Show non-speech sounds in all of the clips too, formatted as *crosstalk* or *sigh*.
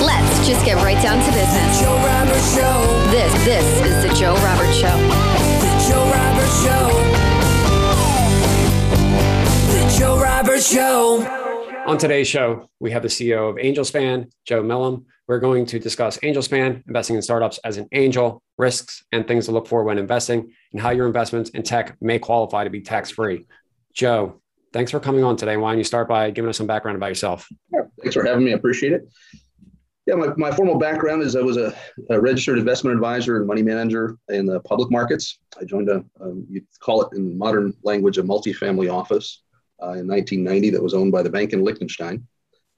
Let's just get right down to business. Joe Roberts Show. This this is the Joe Roberts Show. The Joe Roberts Show. The Joe Roberts Show. On today's show, we have the CEO of AngelSpan, Joe Milam. We're going to discuss AngelSpan, investing in startups as an angel, risks, and things to look for when investing, and how your investments in tech may qualify to be tax free. Joe, thanks for coming on today. Why don't you start by giving us some background about yourself? Thanks for having me. I appreciate it. Yeah, my, my formal background is I was a, a registered investment advisor and money manager in the public markets. I joined a, um, you call it in modern language, a multifamily office uh, in 1990 that was owned by the bank in Liechtenstein.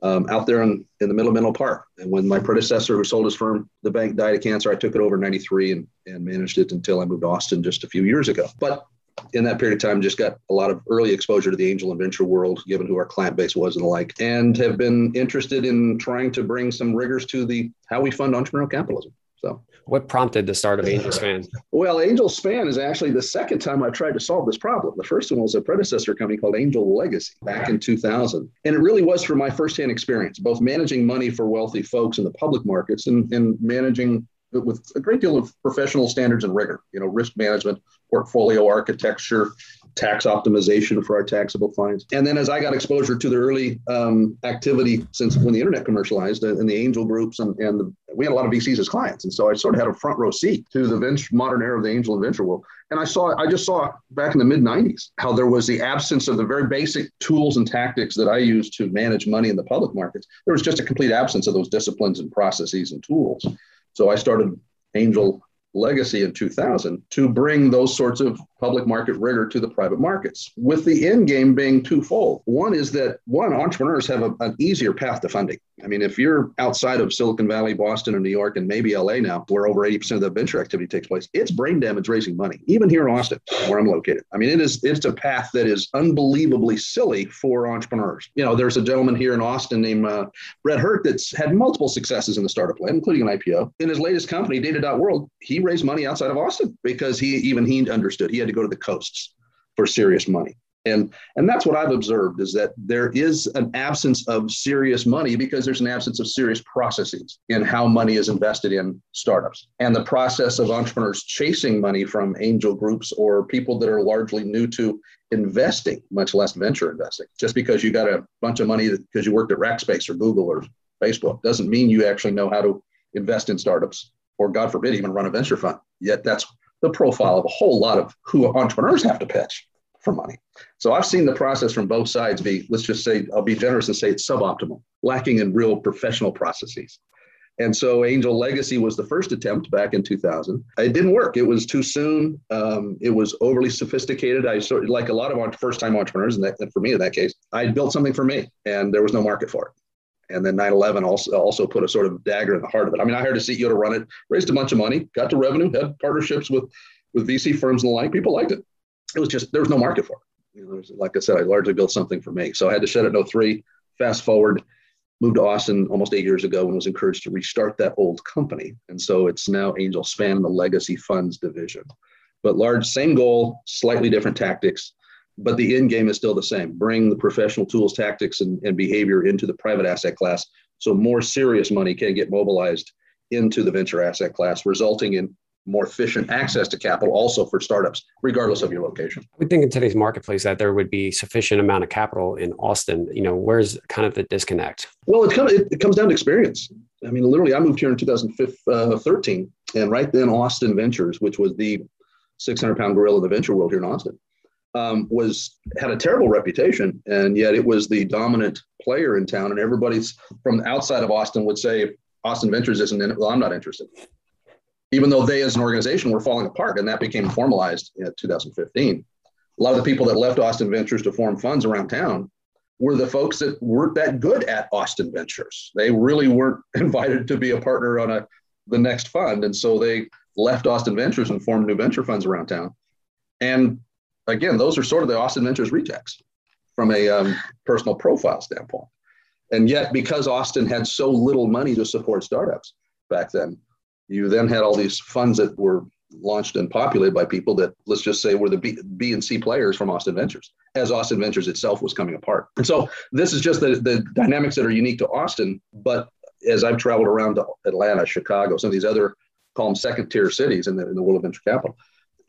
Um, out there in, in the middle of Menlo Park. And when my predecessor, who sold his firm, the bank died of cancer, I took it over in 93 and, and managed it until I moved to Austin just a few years ago. But in that period of time, just got a lot of early exposure to the angel and venture world, given who our client base was and the like, and have been interested in trying to bring some rigors to the how we fund entrepreneurial capitalism. So, what prompted the start of AngelSpan? Well, AngelSpan is actually the second time I've tried to solve this problem. The first one was a predecessor company called Angel Legacy back in 2000. And it really was from my firsthand experience, both managing money for wealthy folks in the public markets and, and managing with a great deal of professional standards and rigor, you know, risk management, portfolio architecture, tax optimization for our taxable clients. And then as I got exposure to the early um, activity since when the internet commercialized and the angel groups and, and the, we had a lot of VCs as clients. And so I sort of had a front row seat to the venture, modern era of the angel and venture world. And I saw, I just saw back in the mid 90s how there was the absence of the very basic tools and tactics that I use to manage money in the public markets. There was just a complete absence of those disciplines and processes and tools. So I started Angel Legacy in 2000 to bring those sorts of public market rigor to the private markets, with the end game being twofold. One is that one, entrepreneurs have a, an easier path to funding. I mean, if you're outside of Silicon Valley, Boston, or New York, and maybe LA now, where over 80% of the venture activity takes place, it's brain damage raising money, even here in Austin, where I'm located. I mean, it is it's a path that is unbelievably silly for entrepreneurs. You know, there's a gentleman here in Austin named uh, Brett Hurt that's had multiple successes in the startup land, including an IPO. In his latest company, Data.World, he raised money outside of Austin because he even he understood he had to go to the coasts for serious money. And, and that's what I've observed is that there is an absence of serious money because there's an absence of serious processes in how money is invested in startups. And the process of entrepreneurs chasing money from angel groups or people that are largely new to investing, much less venture investing, just because you got a bunch of money because you worked at Rackspace or Google or Facebook doesn't mean you actually know how to invest in startups or, God forbid, even run a venture fund. Yet that's the profile of a whole lot of who entrepreneurs have to pitch for money. So I've seen the process from both sides be, let's just say, I'll be generous and say it's suboptimal, lacking in real professional processes. And so Angel Legacy was the first attempt back in 2000. It didn't work. It was too soon. Um, it was overly sophisticated. I sort of like a lot of first-time entrepreneurs, and, that, and for me in that case, I built something for me, and there was no market for it and then 9-11 also also put a sort of dagger in the heart of it. I mean, I hired a CEO to run it, raised a bunch of money, got to revenue, had partnerships with with VC firms and the like. People liked it. It was just there was no market for it. You know, like I said, I largely built something for me. So I had to shut it in 03. Fast forward, moved to Austin almost eight years ago and was encouraged to restart that old company. And so it's now AngelSpan, the legacy funds division. But large, same goal, slightly different tactics but the end game is still the same. Bring the professional tools tactics and, and behavior into the private asset class so more serious money can get mobilized into the venture asset class resulting in more efficient access to capital also for startups regardless of your location. I would think in today's marketplace that there would be sufficient amount of capital in austin. You know where's kind of the disconnect? Well it, comes, it, it comes down to experience. I mean literally i moved here in 2013 uh, and right then austin ventures which was the 600 pound gorilla in the venture world here in austin um, was had a terrible reputation, and yet it was the dominant player in town. And everybody's from outside of Austin would say Austin Ventures isn't in it. Well, I'm not interested, even though they as an organization were falling apart, and that became formalized in 2015. A lot of the people that left Austin Ventures to form funds around town were the folks that weren't that good at Austin Ventures. They really weren't *laughs* invited to be a partner on a the next fund, and so they left Austin Ventures and formed new venture funds around town. And again, those are sort of the Austin Ventures rejects from a um, personal profile standpoint. And yet, because Austin had so little money to support startups back then, you then had all these funds that were launched and populated by people that, let's just say, were the B, B and C players from Austin Ventures, as Austin Ventures itself was coming apart. And so, this is just the, the dynamics that are unique to Austin. But as I've traveled around to Atlanta, Chicago, some of these other call them second tier cities in the, in the world of venture capital.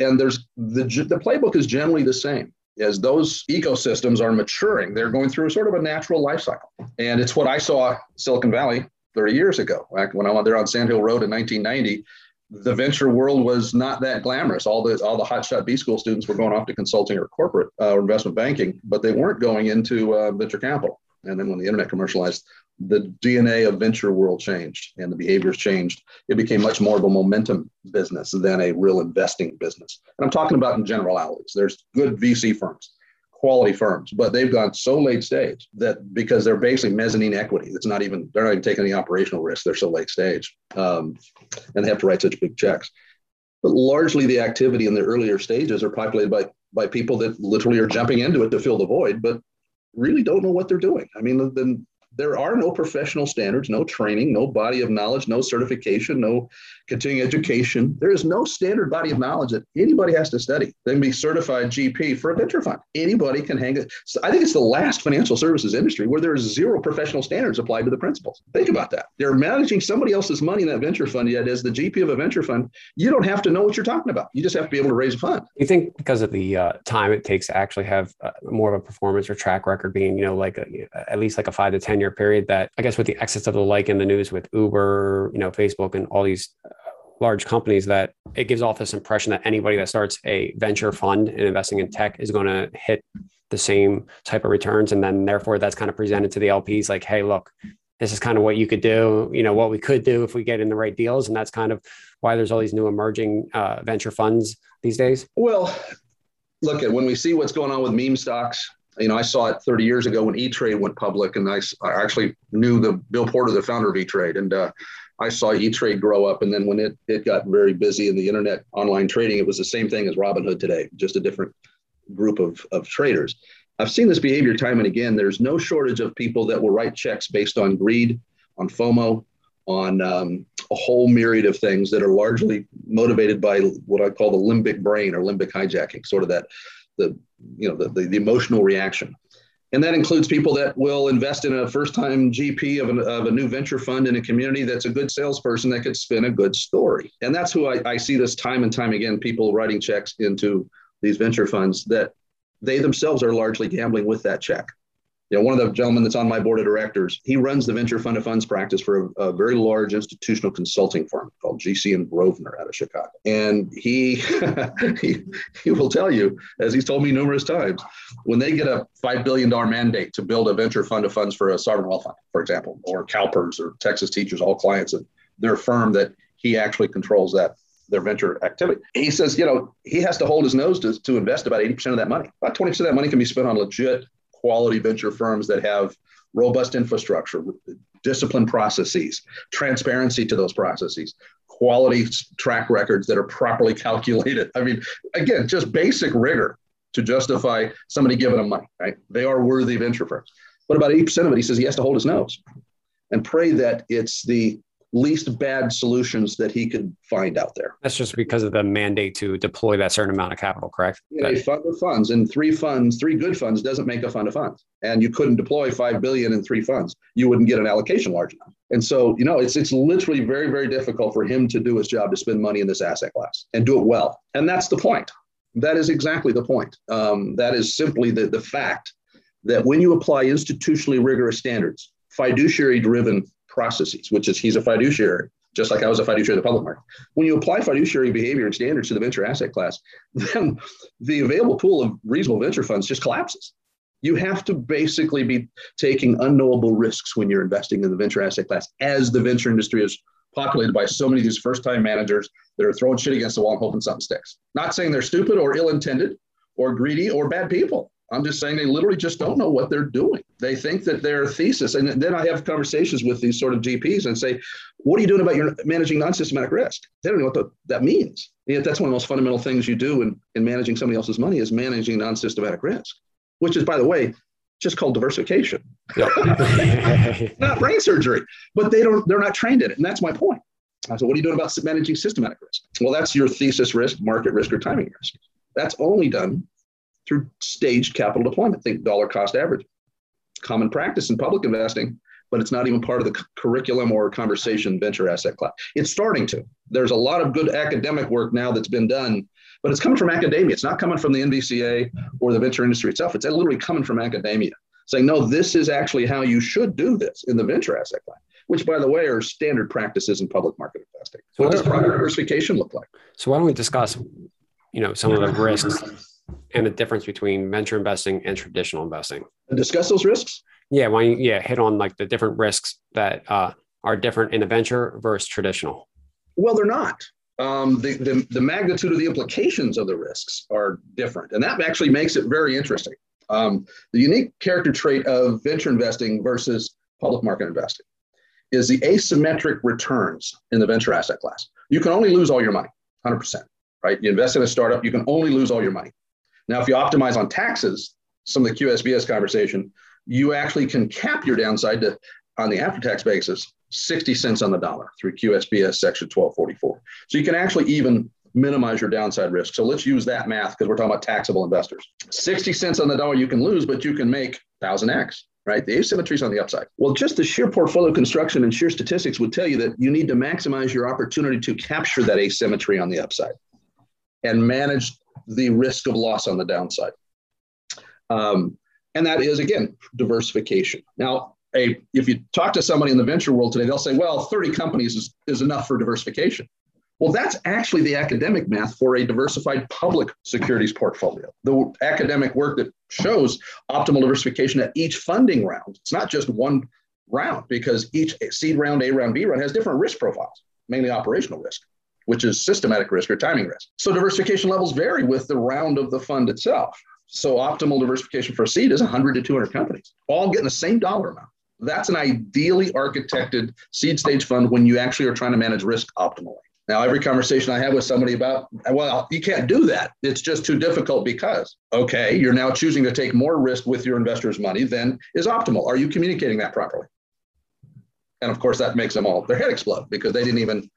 And there's the, the playbook is generally the same. As those ecosystems are maturing, they're going through sort of a natural life cycle. And it's what I saw Silicon Valley 30 years ago. When I went there on Sand Hill Road in 1990, the venture world was not that glamorous. All the all the hotshot B school students were going off to consulting or corporate uh, or investment banking, but they weren't going into uh, venture capital. And then when the internet commercialized, the DNA of venture world changed and the behaviors changed. It became much more of a momentum business than a real investing business. And I'm talking about in generalities. There's good VC firms quality firms, but they've gone so late stage that because they're basically mezzanine equity, it's not even they're not even taking any operational risk. They're so late stage, um, and they have to write such big checks. But largely, the activity in the earlier stages are populated by by people that literally are jumping into it to fill the void, but really don't know what they're doing. I mean, then there are no professional standards, no training, no body of knowledge, no certification, no continuing education. There is no standard body of knowledge that anybody has to study. They can be certified GP for a venture fund. Anybody can hang it. So I think it's the last financial services industry where there is zero professional standards applied to the principles. Think about that. They're managing somebody else's money in that venture fund, yet as the GP of a venture fund, you don't have to know what you're talking about. You just have to be able to raise a fund. You think because of the uh, time it takes to actually have uh, more of a performance or track record being, you know, like a, at least like a five to 10 year period that I guess with the exits of the like in the news with Uber, you know, Facebook and all these uh, large companies that it gives off this impression that anybody that starts a venture fund and investing in tech is going to hit the same type of returns. And then therefore that's kind of presented to the LPs like, hey, look, this is kind of what you could do, you know, what we could do if we get in the right deals. And that's kind of why there's all these new emerging uh, venture funds these days. Well, look at when we see what's going on with meme stocks, you know, I saw it 30 years ago when E-Trade went public, and I, I actually knew the Bill Porter, the founder of E-Trade, and uh, I saw E-Trade grow up. And then when it it got very busy in the internet online trading, it was the same thing as Robinhood today, just a different group of, of traders. I've seen this behavior time and again. There's no shortage of people that will write checks based on greed, on FOMO, on um, a whole myriad of things that are largely motivated by what I call the limbic brain or limbic hijacking, sort of that the you know the, the, the emotional reaction. And that includes people that will invest in a first time gp of, an, of a new venture fund in a community that's a good salesperson that could spin a good story. And that's who I, I see this time and time again people writing checks into these venture funds that they themselves are largely gambling with that check you know, one of the gentlemen that's on my board of directors, he runs the venture fund of funds practice for a, a, very large institutional consulting firm called GCM Grosvenor out of Chicago. And he, *laughs* he, he will tell you, as he's told me numerous times, when they get a $5 billion mandate to build a venture fund of funds for a sovereign wealth fund, for example, or CalPERS or Texas Teachers, all clients of their firm that he actually controls that their venture activity. He says, you know, he has to hold his nose to, to invest about 80% of that money. About 20% of that money can be spent on legit quality venture firms that have robust infrastructure, disciplined processes, transparency to those processes, quality track records that are properly *laughs* calculated. I mean, again, just basic rigor to justify somebody giving them money, right? They are worthy venture firms. But about 8% of it, he says he has to hold his nose and pray that it's the least bad solutions that he could find out there. That's just because of the mandate to deploy that certain amount of capital, correct? Yeah, a fund of funds and three funds, three good funds doesn't make a fund of funds. And you couldn't deploy five billion in three funds. You wouldn't get an allocation large enough. And so, you know, it's it's literally very, very difficult for him to do his job to spend money in this asset class and do it well. And that's the point. That is exactly the point. Um, that is simply the, the fact that when you apply institutionally rigorous standards, fiduciary driven processes, which is he's a fiduciary, just like I was a fiduciary of the public market. When you apply fiduciary behavior and standards to the venture asset class, *laughs* then the available pool of reasonable venture funds just collapses. You have to basically be taking unknowable risks when you're investing in the venture asset class, as the venture industry is populated by so many of these first time managers that are throwing shit against the wall and hoping something sticks. Not saying they're stupid or ill intended or greedy or bad people. I'm just saying they literally just don't know what they're doing. They think that their thesis, and then I have conversations with these sort of GPs and say, "What are you doing about your managing non-systematic risk?" They don't know what the, that means. Yet that's one of the most fundamental things you do in, in managing somebody else's money is managing non-systematic risk, which is, by the way, just called diversification. Yep. *laughs* not brain surgery, but they don't. They're not trained in it, and that's my point. I said, "What are you doing about managing systematic risk?" Well, that's your thesis risk, market risk, or timing risk. That's only done through staged capital deployment. Think dollar cost average. Common practice in public investing but it's not even part of the curriculum or conversation venture asset class. It's starting to. There's a lot of good academic work now that's been done, but it's coming from academia. It's not coming from the NVCA or the venture industry itself. It's literally coming from academia saying, no, this is actually how you should do this in the venture asset class, which, by the way, are standard practices in public market investing. So what does product diversification look like? So why don't we discuss, you know, some of the risks and the difference between venture investing and traditional investing? And discuss those risks? Yeah, why yeah, hit on like the different risks that uh, are different in a venture versus traditional. Well, they're not. Um, the, the, the magnitude of the implications of the risks are different. And that actually makes it very interesting. Um, the unique character trait of venture investing versus public market investing is the asymmetric returns in the venture asset class. You can only lose all your money, 100%, right? You invest in a startup, you can only lose all your money. Now, if you optimize on taxes, some of the QSBS conversation, you actually can cap your downside to, on the after tax basis, 60 cents on the dollar through QSBS section 1244. So you can actually even minimize your downside risk. So let's use that math because we're talking about taxable investors. 60 cents on the dollar you can lose, but you can make 1000x, right? The asymmetry is on the upside. Well, just the sheer portfolio construction and sheer statistics would tell you that you need to maximize your opportunity to capture that asymmetry on the upside and manage the risk of loss on the downside. Um, and that is, again, diversification. Now, a, if you talk to somebody in the venture world today, they'll say, well, 30 companies is, is enough for diversification. Well, that's actually the academic math for a diversified public securities portfolio. The academic work that shows optimal diversification at each funding round. It's not just one round because each seed round, A round, B round has different risk profiles, mainly operational risk, which is systematic risk or timing risk. So diversification levels vary with the round of the fund itself. So optimal diversification for a seed is 100 to 200 companies, all getting the same dollar amount. That's an ideally architected seed stage fund when you actually are trying to manage risk optimally. Now, every conversation I have with somebody about, well, you can't do that. It's just too difficult because, okay, you're now choosing to take more risk with your investors' money than is optimal. Are you communicating that properly? And of course, that makes them all, their head explode because they didn't even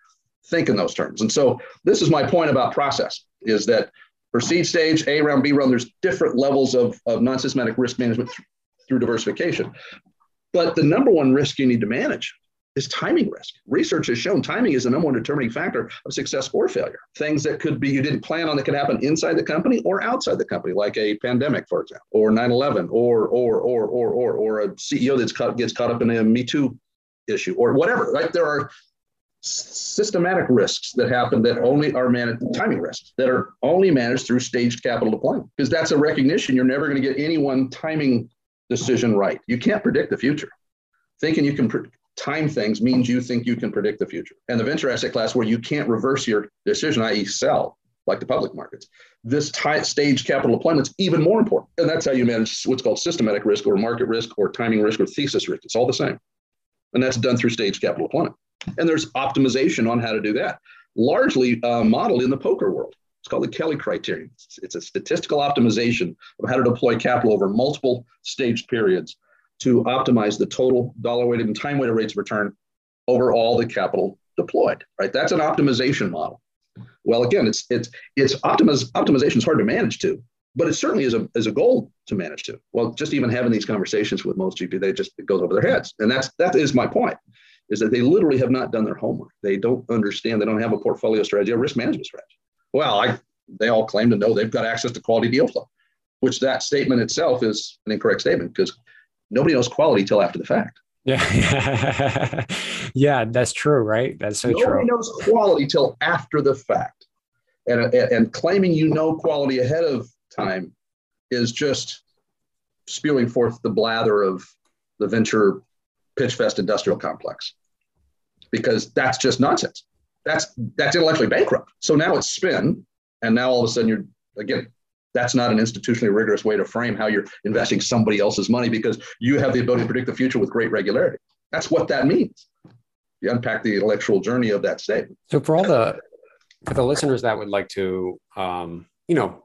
think in those terms. And so this is my point about process is that for seed stage, A round, B round, there's different levels of, of non-systematic risk management th- through diversification. But the number one risk you need to manage is timing risk. Research has shown timing is the number one determining factor of success or failure. Things that could be you didn't plan on that could happen inside the company or outside the company, like a pandemic, for example, or 9/11, or or or or or or a CEO that's caught, gets caught up in a Me Too issue, or whatever. Right? There are systematic risks that happen that only are managed timing risks that are only managed through staged capital deployment because that's a recognition you're never going to get any one timing decision right you can't predict the future thinking you can time things means you think you can predict the future. And the venture asset class, where you can't reverse your decision, i.e., sell, like the public markets, this t- stage capital deployment is even more important. And that's how you manage what's called systematic risk or market risk or timing risk or thesis risk. It's all the same. And that's done through stage capital deployment. And there's optimization on how to do that, largely uh, modeled in the poker world. It's called the Kelly criterion. It's, it's a statistical optimization of how to deploy capital over multiple staged periods to optimize the total dollar weighted and time weighted rates of return over all the capital deployed, right? That's an optimization model. Well, again, it's it's it's optimiz, optimization is hard to manage to, but it certainly is a, is a goal to manage to. Well, just even having these conversations with most GP, they just it goes over their heads. And that's that is my point, is that they literally have not done their homework. They don't understand, they don't have a portfolio strategy, a risk management strategy. Well, I they all claim to know they've got access to quality deal flow, which that statement itself is an incorrect statement because nobody knows quality till after the fact. Yeah. *laughs* yeah, that's true, right? That's so nobody true. Nobody knows quality till after the fact. And, and, and claiming you know quality ahead of time is just spewing forth the blather of the venture pitch fest industrial complex because that's just nonsense. That's that's intellectually bankrupt. So now it's spin, and now all of a sudden you're again that's not an institutionally rigorous way to frame how you're investing somebody else's money because you have the ability to predict the future with great regularity. That's what that means. You unpack the intellectual journey of that statement. So for all the for the listeners that would like to, um, you know,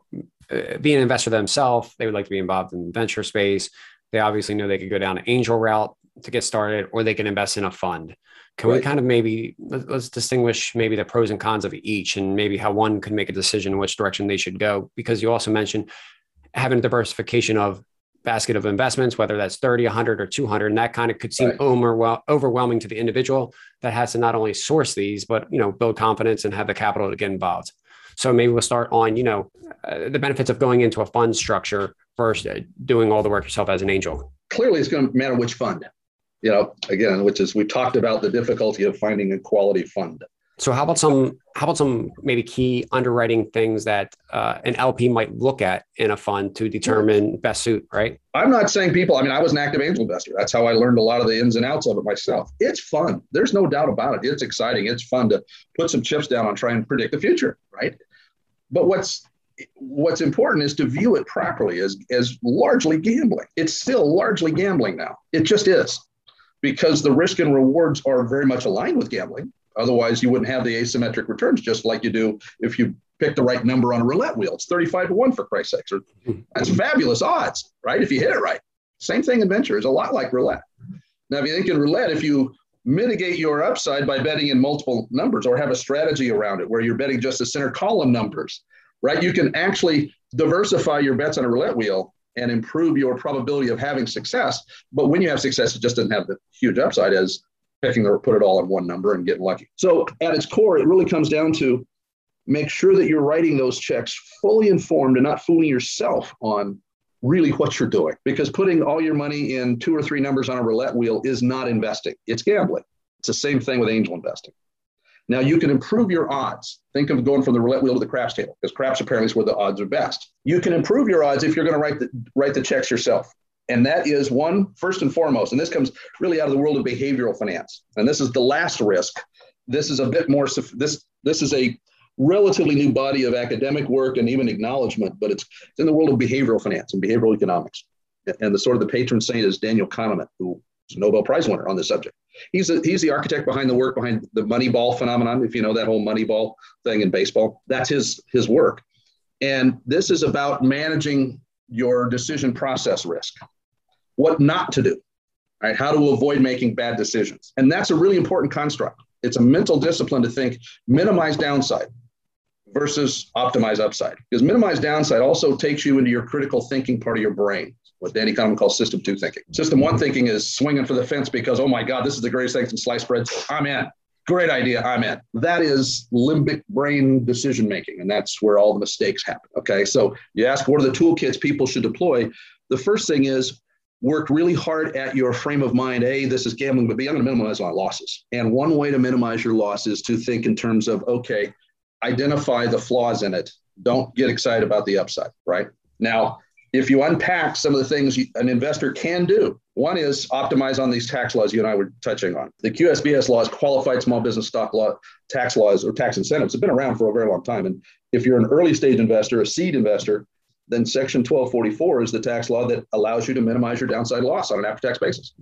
uh, be an investor themselves, they would like to be involved in venture space. They obviously know they could go down an angel route to get started, or they can invest in a fund. Can right. we kind of maybe let's distinguish maybe the pros and cons of each and maybe how one could make a decision in which direction they should go? Because you also mentioned having a diversification of basket of investments, whether that's 30, 100, or 200. And that kind of could seem right. overwhel- overwhelming to the individual that has to not only source these, but, you know, build confidence and have the capital to get involved. So maybe we'll start on, you know, uh, the benefits of going into a fund structure first, doing all the work yourself as an angel. Clearly, it's going to matter which fund. You know, again, which is we talked about the difficulty of finding a quality fund. So how about some how about some maybe key underwriting things that uh, an LP might look at in a fund to determine best suit, right? I'm not saying people. I mean, I was an active angel investor. That's how I learned a lot of the ins and outs of it myself. It's fun. There's no doubt about it. It's exciting. It's fun to put some chips down and try and predict the future, right? But what's what's important is to view it properly as as largely gambling. It's still largely gambling now. It just is because the risk and rewards are very much aligned with gambling Otherwise, you wouldn't have the asymmetric returns just like you do if you pick the right number on a roulette wheel. It's 35 to 1 for Christ's sakes. That's fabulous odds, right? If you hit it right. Same thing in venture is a lot like roulette. Now, if you think in roulette, if you mitigate your upside by betting in multiple numbers or have a strategy around it where you're betting just the center column numbers, right? You can actually diversify your bets on a roulette wheel and improve your probability of having success. But when you have success, it just doesn't have the huge upside as picking or put it all in one number and getting lucky. So at its core, it really comes down to make sure that you're writing those checks fully informed and not fooling yourself on really what you're doing. Because putting all your money in two or three numbers on a roulette wheel is not investing, it's gambling. It's the same thing with angel investing. Now you can improve your odds. Think of going from the roulette wheel to the craps table, because craps apparently is where the odds are best. You can improve your odds if you're going to write the write the checks yourself. And that is one, first and foremost, and this comes really out of the world of behavioral finance. And this is the last risk. This is a bit more, this, this is a relatively new body of academic work and even acknowledgement, but it's, it's in the world of behavioral finance and behavioral economics. And the sort of the patron saint is Daniel Kahneman, who is a Nobel Prize winner on this subject. He's, a, he's the architect behind the work behind the Moneyball phenomenon. If you know that whole Moneyball thing in baseball, that's his, his work. And this is about managing your decision process risk what not to do, right? How to avoid making bad decisions. And that's a really important construct. It's a mental discipline to think minimize downside versus optimize upside. Because minimize downside also takes you into your critical thinking part of your brain, what Danny Kahneman calls system two thinking. System one thinking is swinging for the fence because, oh my God, this is the greatest thing since sliced bread. I'm in. Great idea. I'm in. That is limbic brain decision making. And that's where all the mistakes happen. Okay. So you ask, what are the toolkits people should deploy? The first thing is work really hard at your frame of mind. A, this is gambling, but B, I'm going to minimize my losses. And one way to minimize your losses is to think in terms of, okay, identify the flaws in it. Don't get excited about the upside, right? Now, if you unpack some of the things an investor can do, one is optimize on these tax laws you and I were touching on. The QSBS laws, qualified small business stock law, tax laws or tax incentives have been around for a very long time. And if you're an early stage investor, a seed investor, then Section 1244 is the tax law that allows you to minimize your downside loss on an after tax basis.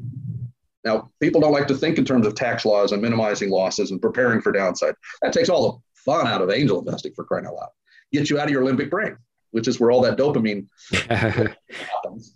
Now, people don't like to think in terms of tax laws and minimizing losses and preparing for downside. That takes all the fun out of angel investing for crying out loud. Gets you out of your limbic brain, which is where all that dopamine *laughs* happens.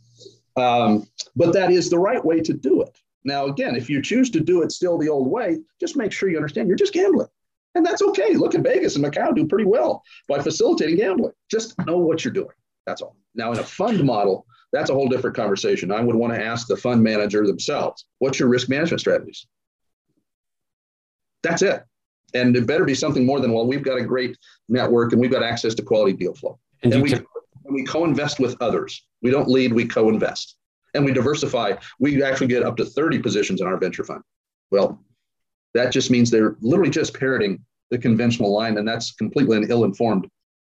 Um, but that is the right way to do it. Now, again, if you choose to do it still the old way, just make sure you understand you're just gambling. And that's okay. Look at Vegas and Macau do pretty well by facilitating gambling. Just know what you're doing. That's all. Now, in a fund model, that's a whole different conversation. I would want to ask the fund manager themselves, what's your risk management strategies? That's it. And it better be something more than, well, we've got a great network and we've got access to quality deal flow. And, and we, we co invest with others. We don't lead, we co invest. And we diversify. We actually get up to 30 positions in our venture fund. Well, that just means they're literally just parroting the conventional line, and that's completely an ill informed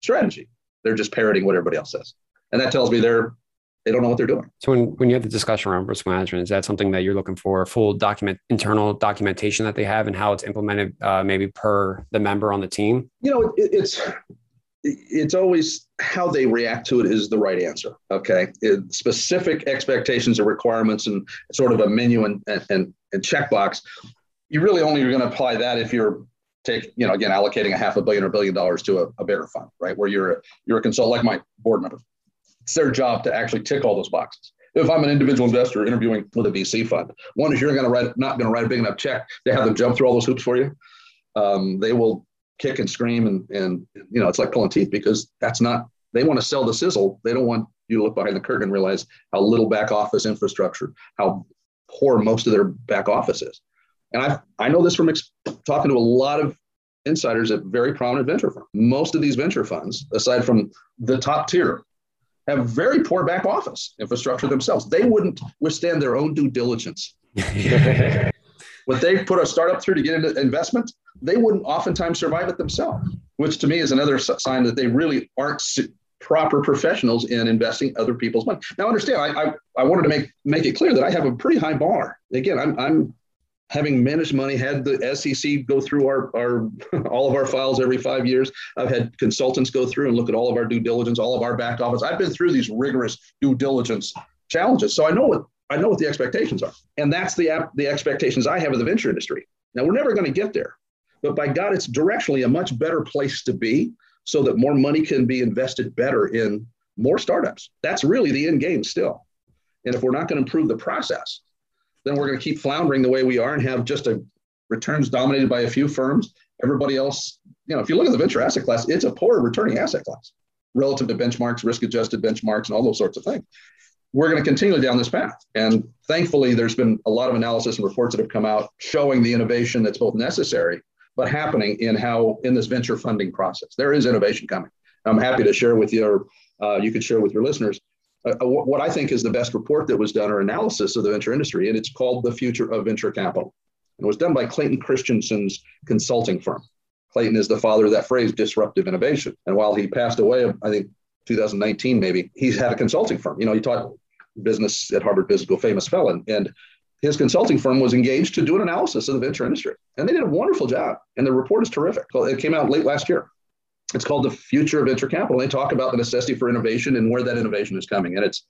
strategy. They're just parroting what everybody else says. And that tells me they're they don't know what they're doing. So when, when you have the discussion around risk management, is that something that you're looking for full document internal documentation that they have and how it's implemented uh, maybe per the member on the team? You know, it, it's it's always how they react to it is the right answer. Okay, it, specific expectations or requirements and sort of a menu and and, and checkbox. You really only are going to apply that if you're take, you know, again, allocating a half a billion or billion dollars to a, a bigger fund, right? Where you're a, you're a consultant, like my board member. It's their job to actually tick all those boxes. If I'm an individual investor interviewing with a VC fund, one is you're going to write, not going to write a big enough check to have them jump through all those hoops for you. Um, they will kick and scream and, and, you know, it's like pulling teeth because that's not, they want to sell the sizzle. They don't want you to look behind the curtain and realize how little back office infrastructure, how poor most of their back office is. And I, I know this from ex- talking to a lot of insiders at very prominent venture firms. Most of these venture funds, aside from the top tier, have very poor back office infrastructure themselves. They wouldn't withstand their own due diligence. *laughs* what they put a startup through to get into investment, they wouldn't oftentimes survive it themselves, which to me is another sign that they really aren't proper professionals in investing other people's money. Now, understand, I, I, I wanted to make make it clear that I have a pretty high bar. Again, I'm, I'm having managed money, had the SEC go through our, our *laughs* all of our files every five years. I've had consultants go through and look at all of our due diligence, all of our back office. I've been through these rigorous due diligence challenges, so I know what I know what the expectations are, and that's the the expectations I have of the venture industry. Now we're never going to get there, but by God, it's directionally a much better place to be, so that more money can be invested better in more startups. That's really the end game still. And if we're not going to improve the process, then we're going to keep floundering the way we are and have just a returns dominated by a few firms. Everybody else, you know, if you look at the venture asset class, it's a poor returning asset class relative to benchmarks, risk adjusted benchmarks, and all those sorts of things. We're going to continue down this path. And thankfully, there's been a lot of analysis and reports that have come out showing the innovation that's both necessary but happening in how in this venture funding process. There is innovation coming. I'm happy to share with you, or uh, you could share with your listeners, uh, uh what I think is the best report that was done or analysis of the venture industry, and it's called The Future of Venture Capital. And it was done by Clayton Christensen's consulting firm. Clayton is the father of that phrase, disruptive innovation. And while he passed away, I think 2019 maybe, he's had a consulting firm. You know, he taught business at Harvard Business School, famous fellow. And his consulting firm was engaged to do an analysis of the venture industry. And they did a wonderful job. And the report is terrific. It came out late last year. It's called The Future of Venture Capital. They talk about the necessity for innovation and where that innovation is coming. And it's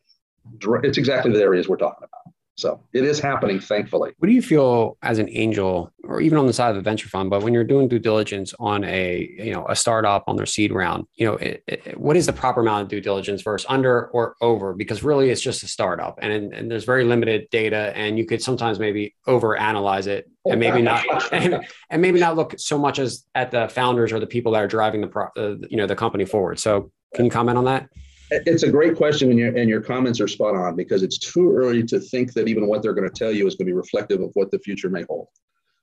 it's exactly the areas we're talking about. So it is happening, thankfully. What do you feel as an angel, or even on the side of a venture fund, but when you're doing due diligence on a you know a startup on their seed round, you know, it, it, what is the proper amount of due diligence versus under or over? Because really, it's just a startup, and and there's very limited data, and you could sometimes maybe over analyze it, and maybe not, *laughs* and, and maybe not look so much as at the founders or the people that are driving the pro, uh, you know the company forward. So, can you comment on that? It's a great question, and your, and your comments are spot on because it's too early to think that even what they're going to tell you is going to be reflective of what the future may hold.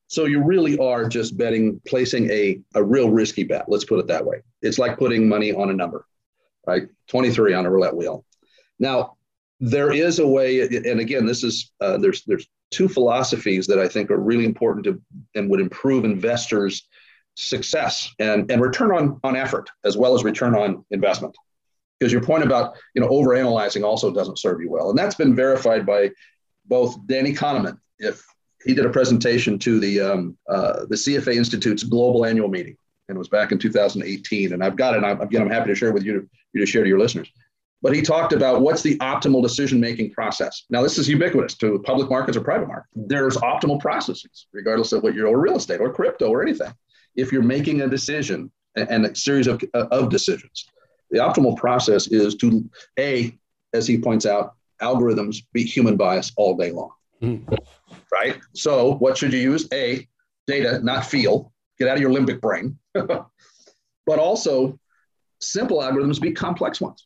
So you really are just betting, placing a, a real risky bet. Let's put it that way. It's like putting money on a number, right? 23 on a roulette wheel. Now, there is a way, and again, this is uh, there's there's two philosophies that I think are really important to and would improve investors' success and, and return on, on effort as well as return on investment because your point about you know overanalyzing also doesn't serve you well, and that's been verified by both Danny Kahneman. If he did a presentation to the um, uh, the CFA Institute's global annual meeting, and it was back in 2018, and I've got it. I'm, again, I'm happy to share with you to, you to share to your listeners. But he talked about what's the optimal decision making process. Now, this is ubiquitous to public markets or private markets. There's optimal processes, regardless of what you're or real estate or crypto or anything. If you're making a decision and a series of, of decisions, the optimal process is to a, as he points out, algorithms beat human bias all day long. Mm. Right. So what should you use? A, data, not feel. Get out of your limbic brain. *laughs* but also, simple algorithms beat complex ones.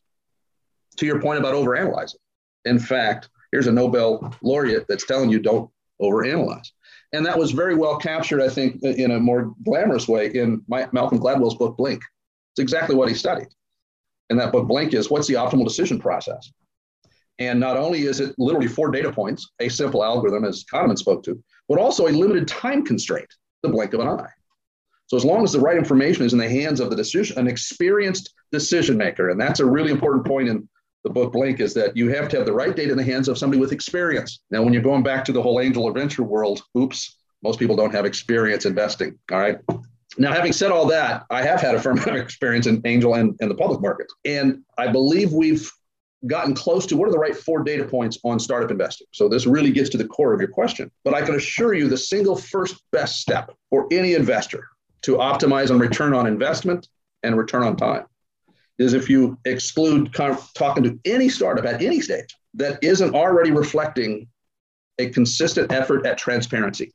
To your point about overanalyzing. In fact, here's a Nobel laureate that's telling you don't overanalyze. And that was very well captured, I think, in a more glamorous way in my, Malcolm Gladwell's book, Blink. It's exactly what he studied in that book, Blink, is what's the optimal decision process? And not only is it literally four data points, a simple algorithm, as Kahneman spoke to, but also a limited time constraint, the blink of an eye. So as long as the right information is in the hands of the decision, an experienced decision maker, and that's a really important point in the book Blink, is that you have to have the right data in the hands of somebody with experience. Now, when you're going back to the whole angel or venture world, oops, most people don't have experience investing. All right. Now, having said all that, I have had a *laughs* of experience in angel and, and the public markets. And I believe we've gotten close to what are the right four data points on startup investing. So this really gets to the core of your question. But I can assure you the single first best step for any investor to optimize on return on investment and return on time is if you exclude talking to any startup at any stage that isn't already reflecting a consistent effort at transparency,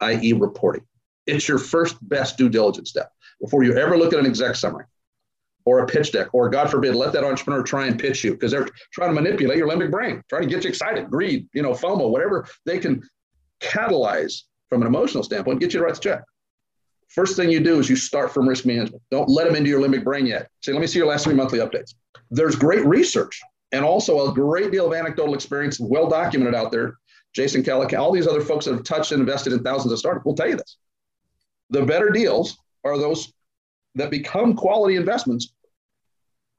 i.e., reporting. It's your first best due diligence step before you ever look at an exec summary. or a pitch deck, or God forbid, let that entrepreneur try and pitch you because they're trying to manipulate your limbic brain, trying to get you excited, greed, you know, FOMO, whatever they can catalyze from an emotional standpoint, get you to write the check. First thing you do is you start from risk management. Don't let them into your limbic brain yet. Say, let me see your last three monthly updates. There's great research and also a great deal of anecdotal experience, well documented out there. Jason Calacanis, all these other folks that have touched and invested in thousands of startups will tell you this. The better deals are those that become quality investments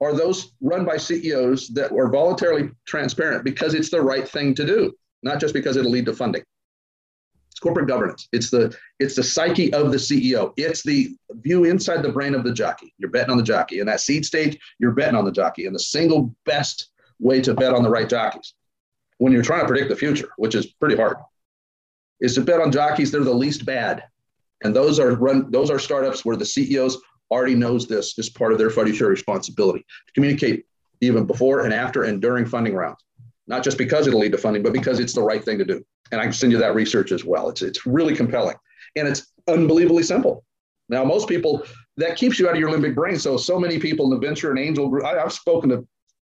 are those run by CEOs that are voluntarily transparent because it's the right thing to do, not just because it'll lead to funding. It's corporate governance. It's the it's the psyche of the CEO. It's the view inside the brain of the jockey. You're betting on the jockey. In that seed stage, you're betting on the jockey. And the single best way to bet on the right jockeys when you're trying to predict the future, which is pretty hard, is to bet on jockeys that are the least bad. And those are run those are startups where the CEOs already knows this as part of their fiduciary responsibility to communicate even before and after and during funding rounds not just because it'll lead to funding, but because it's the right thing to do. And I can send you that research as well. It's, it's really compelling and it's unbelievably simple. Now, most people, that keeps you out of your limbic brain. So, so many people in the venture and angel group, I, have spoken to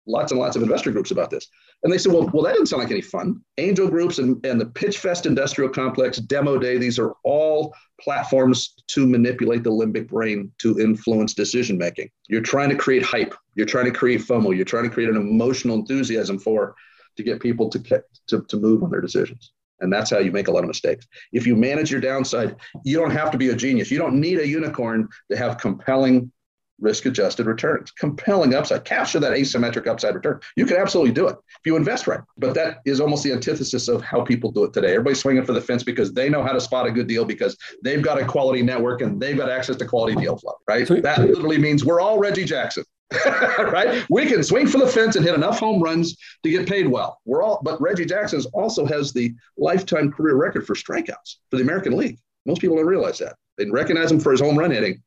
lots and lots of investor groups about this. And they said, well, well, that doesn't sound like any fun. Angel groups and, and the PitchFest Industrial Complex, Demo Day, these are all platforms to manipulate the limbic brain to influence decision making. You're trying to create hype. You're trying to create FOMO. You're trying to create an emotional enthusiasm for to get people to, to, to move on their decisions. And that's how you make a lot of mistakes. If you manage your downside, you don't have to be a genius. You don't need a unicorn to have compelling risk adjusted returns, compelling upside, capture that asymmetric upside return. You can absolutely do it if you invest right. But that is almost the antithesis of how people do it today. Everybody's swinging for the fence because they know how to spot a good deal because they've got a quality network and they've got access to quality deal flow, right? That literally means we're all Reggie Jackson. *laughs* right? We can swing for the fence and hit enough home runs to get paid well. We're all, but Reggie Jackson also has the lifetime career record for strikeouts for the American League. Most people don't realize that. They recognize him for his home run hitting,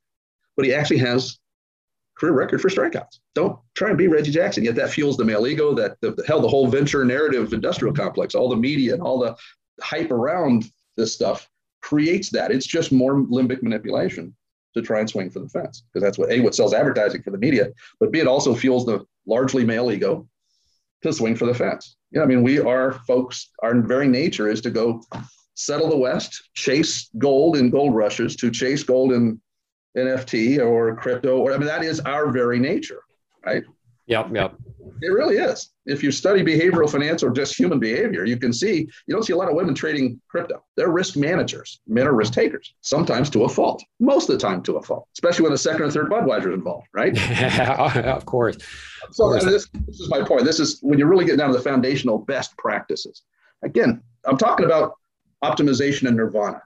but he actually has career record for strikeouts. Don't try and be Reggie Jackson. Yet that fuels the male ego, that the, hell, the whole venture narrative industrial complex, all the media and all the hype around this stuff creates that. It's just more limbic manipulation to try and swing for the fence because that's what a what sells advertising for the media, but b it also fuels the largely male ego to swing for the fence. Yeah, I mean we are folks. Our very nature is to go settle the West, chase gold in gold rushes, to chase gold in NFT or crypto. Or I mean that is our very nature, right? Yep, yep. It really is. If you study behavioral finance or just human behavior, you can see you don't see a lot of women trading crypto. They're risk managers. Men are risk takers, sometimes to a fault, most of the time to a fault, especially when the second or third Budweiser is involved, right? *laughs* of course. So of course. This, this is my point. This is when you're really get down to the foundational best practices. Again, I'm talking about optimization and nirvana.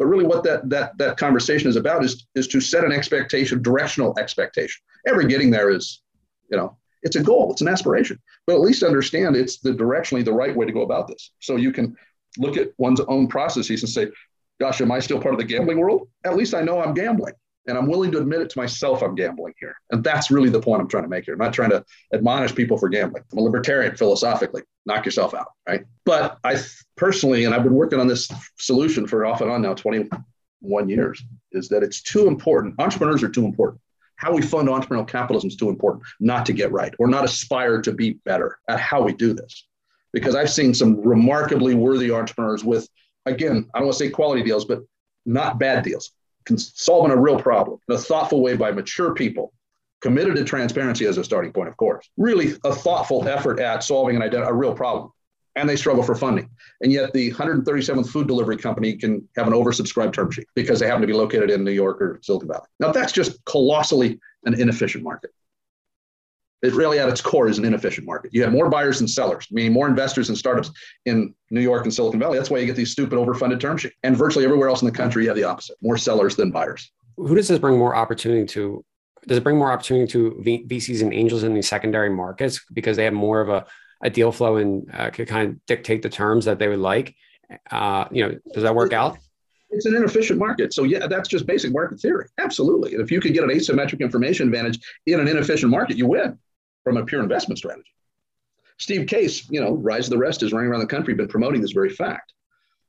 But really, what that that that conversation is about is is to set an expectation, directional expectation. Every getting there is you know, it's a goal, it's an aspiration, but at least understand it's the directionally the right way to go about this. So you can look at one's own processes and say, gosh, am I still part of the gambling world? At least I know I'm gambling and I'm willing to admit it to myself I'm gambling here. And that's really the point I'm trying to make here. I'm not trying to admonish people for gambling. I'm a libertarian philosophically. Knock yourself out, right? But I personally, and I've been working on this solution for off and on now 21 years, is that it's too important. Entrepreneurs are too important how we fund entrepreneurial capitalism is too important not to get right or not aspire to be better at how we do this. Because I've seen some remarkably worthy entrepreneurs with, again, I don't want to say quality deals, but not bad deals, solving a real problem in a thoughtful way by mature people, committed to transparency as a starting point, of course. Really a thoughtful effort at solving an ident- a real problem and they struggle for funding. And yet the 137th food delivery company can have an oversubscribed term sheet because they happen to be located in New York or Silicon Valley. Now that's just colossally an inefficient market. It really at its core is an inefficient market. You have more buyers than sellers, meaning more investors and startups in New York and Silicon Valley. That's why you get these stupid overfunded term sheets. And virtually everywhere else in the country, you have the opposite: more sellers than buyers. Who does this bring more opportunity to? Does it bring more opportunity to VCs and angels in these secondary markets because they have more of a a deal flow and uh, could kind of dictate the terms that they would like. Uh, you know, does that work out? It's an inefficient market. So yeah, that's just basic market theory. Absolutely. And if you can get an asymmetric information advantage in an inefficient market, you win from a pure investment strategy. Steve Case, you know, Rise of the Rest is running around the country, been promoting this very fact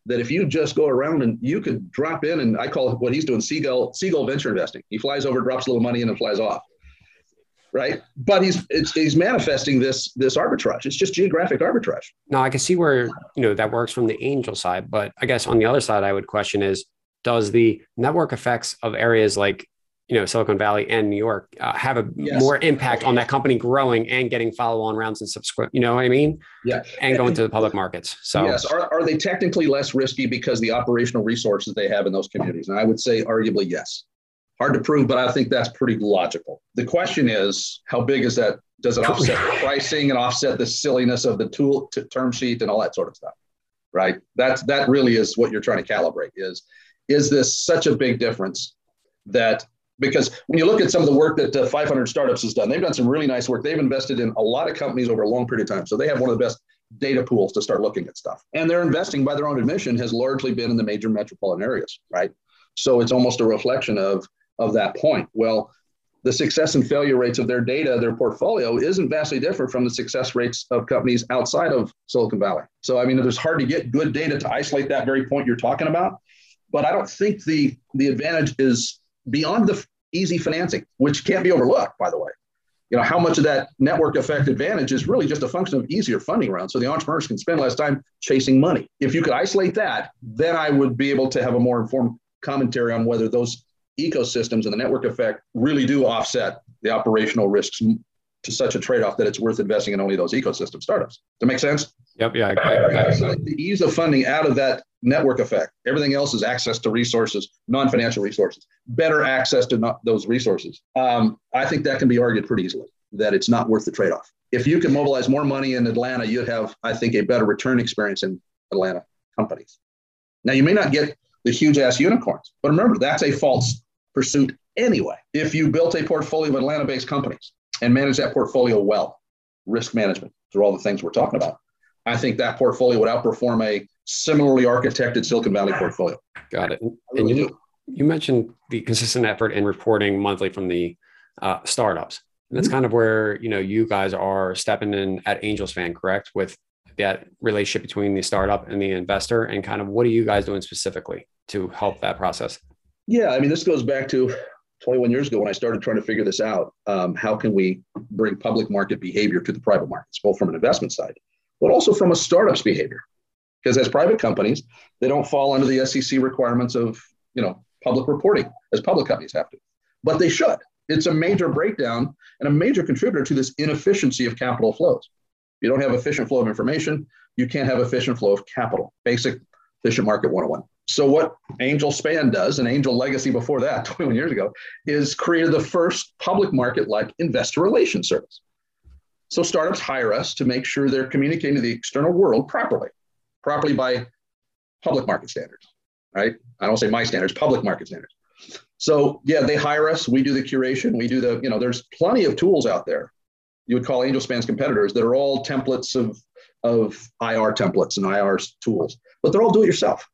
that if you just go around and you could drop in and I call what he's doing seagull seagull venture investing. He flies over, drops a little money, in, and flies off right? But he's he's manifesting this this arbitrage. It's just geographic arbitrage. Now I can see where you know that works from the angel side, but I guess on the other side, I would question is does the network effects of areas like you know Silicon Valley and New York uh, have a yes. more impact on that company growing and getting follow-on rounds and subscribe. You know what I mean? Yeah. And going to the public markets. So yes, are, are they technically less risky because the operational resources they have in those communities? And I would say arguably yes. Hard to prove, but I think that's pretty logical. The question is, how big is that? Does it offset *laughs* pricing and offset the silliness of the tool term sheet and all that sort of stuff? Right. That's that really is what you're trying to calibrate. Is is this such a big difference that because when you look at some of the work that uh, 500 startups has done, they've done some really nice work. They've invested in a lot of companies over a long period of time. So they have one of the best data pools to start looking at stuff. And their investing by their own admission has largely been in the major metropolitan areas, right? So it's almost a reflection of, of that point. Well, the success and failure rates of their data, their portfolio, isn't vastly different from the success rates of companies outside of Silicon Valley. So, I mean, it's hard to get good data to isolate that very point you're talking about. But I don't think the, the advantage is beyond the easy financing, which can't be overlooked, by the way. You know, how much of that network effect advantage is really just a function of easier funding rounds. So the entrepreneurs can spend less time chasing money. If you could isolate that, then I would be able to have a more informed commentary on whether those ecosystems and the network effect really do offset the operational risks to such a trade-off that it's worth investing in only those ecosystem startups. Does that make sense? Yep. Yeah. I, I, I, so the ease of funding out of that network effect. Everything else is access to resources, non-financial resources, better access to those resources. Um, I think that can be argued pretty easily that it's not worth the trade-off. If you can mobilize more money in Atlanta, you'd have, I think, a better return experience in Atlanta companies. Now, you may not get the huge ass unicorns, but remember, that's a false pursuit anyway. If you built a portfolio of Atlanta-based companies and manage that portfolio well, risk management, through all the things we're talking about, I think that portfolio would outperform a similarly architected Silicon Valley portfolio. Got it. And you, you mentioned the consistent effort in reporting monthly from the uh, startups. And that's mm-hmm. kind of where you know you guys are stepping in at AngelSpan, correct? With that relationship between the startup and the investor, and kind of what are you guys doing specifically to help that process? Yeah, I mean, this goes back to 21 years ago when I started trying to figure this out. Um, how can we bring public market behavior to the private markets, both from an investment side, but also from a startup's behavior? because as private companies, they don't fall under the SEC requirements of you know public reporting as public companies have to, but they should. It's a major breakdown and a major contributor to this inefficiency of capital flows. If you don't have efficient flow of information, you can't have efficient flow of capital. Basic efficient market 101. So what AngelSpan does, and Angel Legacy before that, *laughs* 21 years ago, is created the first public market-like investor relations service. So startups hire us to make sure they're communicating to the external world properly properly by public market standards, right? I don't say my standards, public market standards. So yeah, they hire us. We do the curation. We do the, you know, there's plenty of tools out there. You would call AngelSpan's competitors that are all templates of, of IR templates and IR tools, but they're all do it yourself.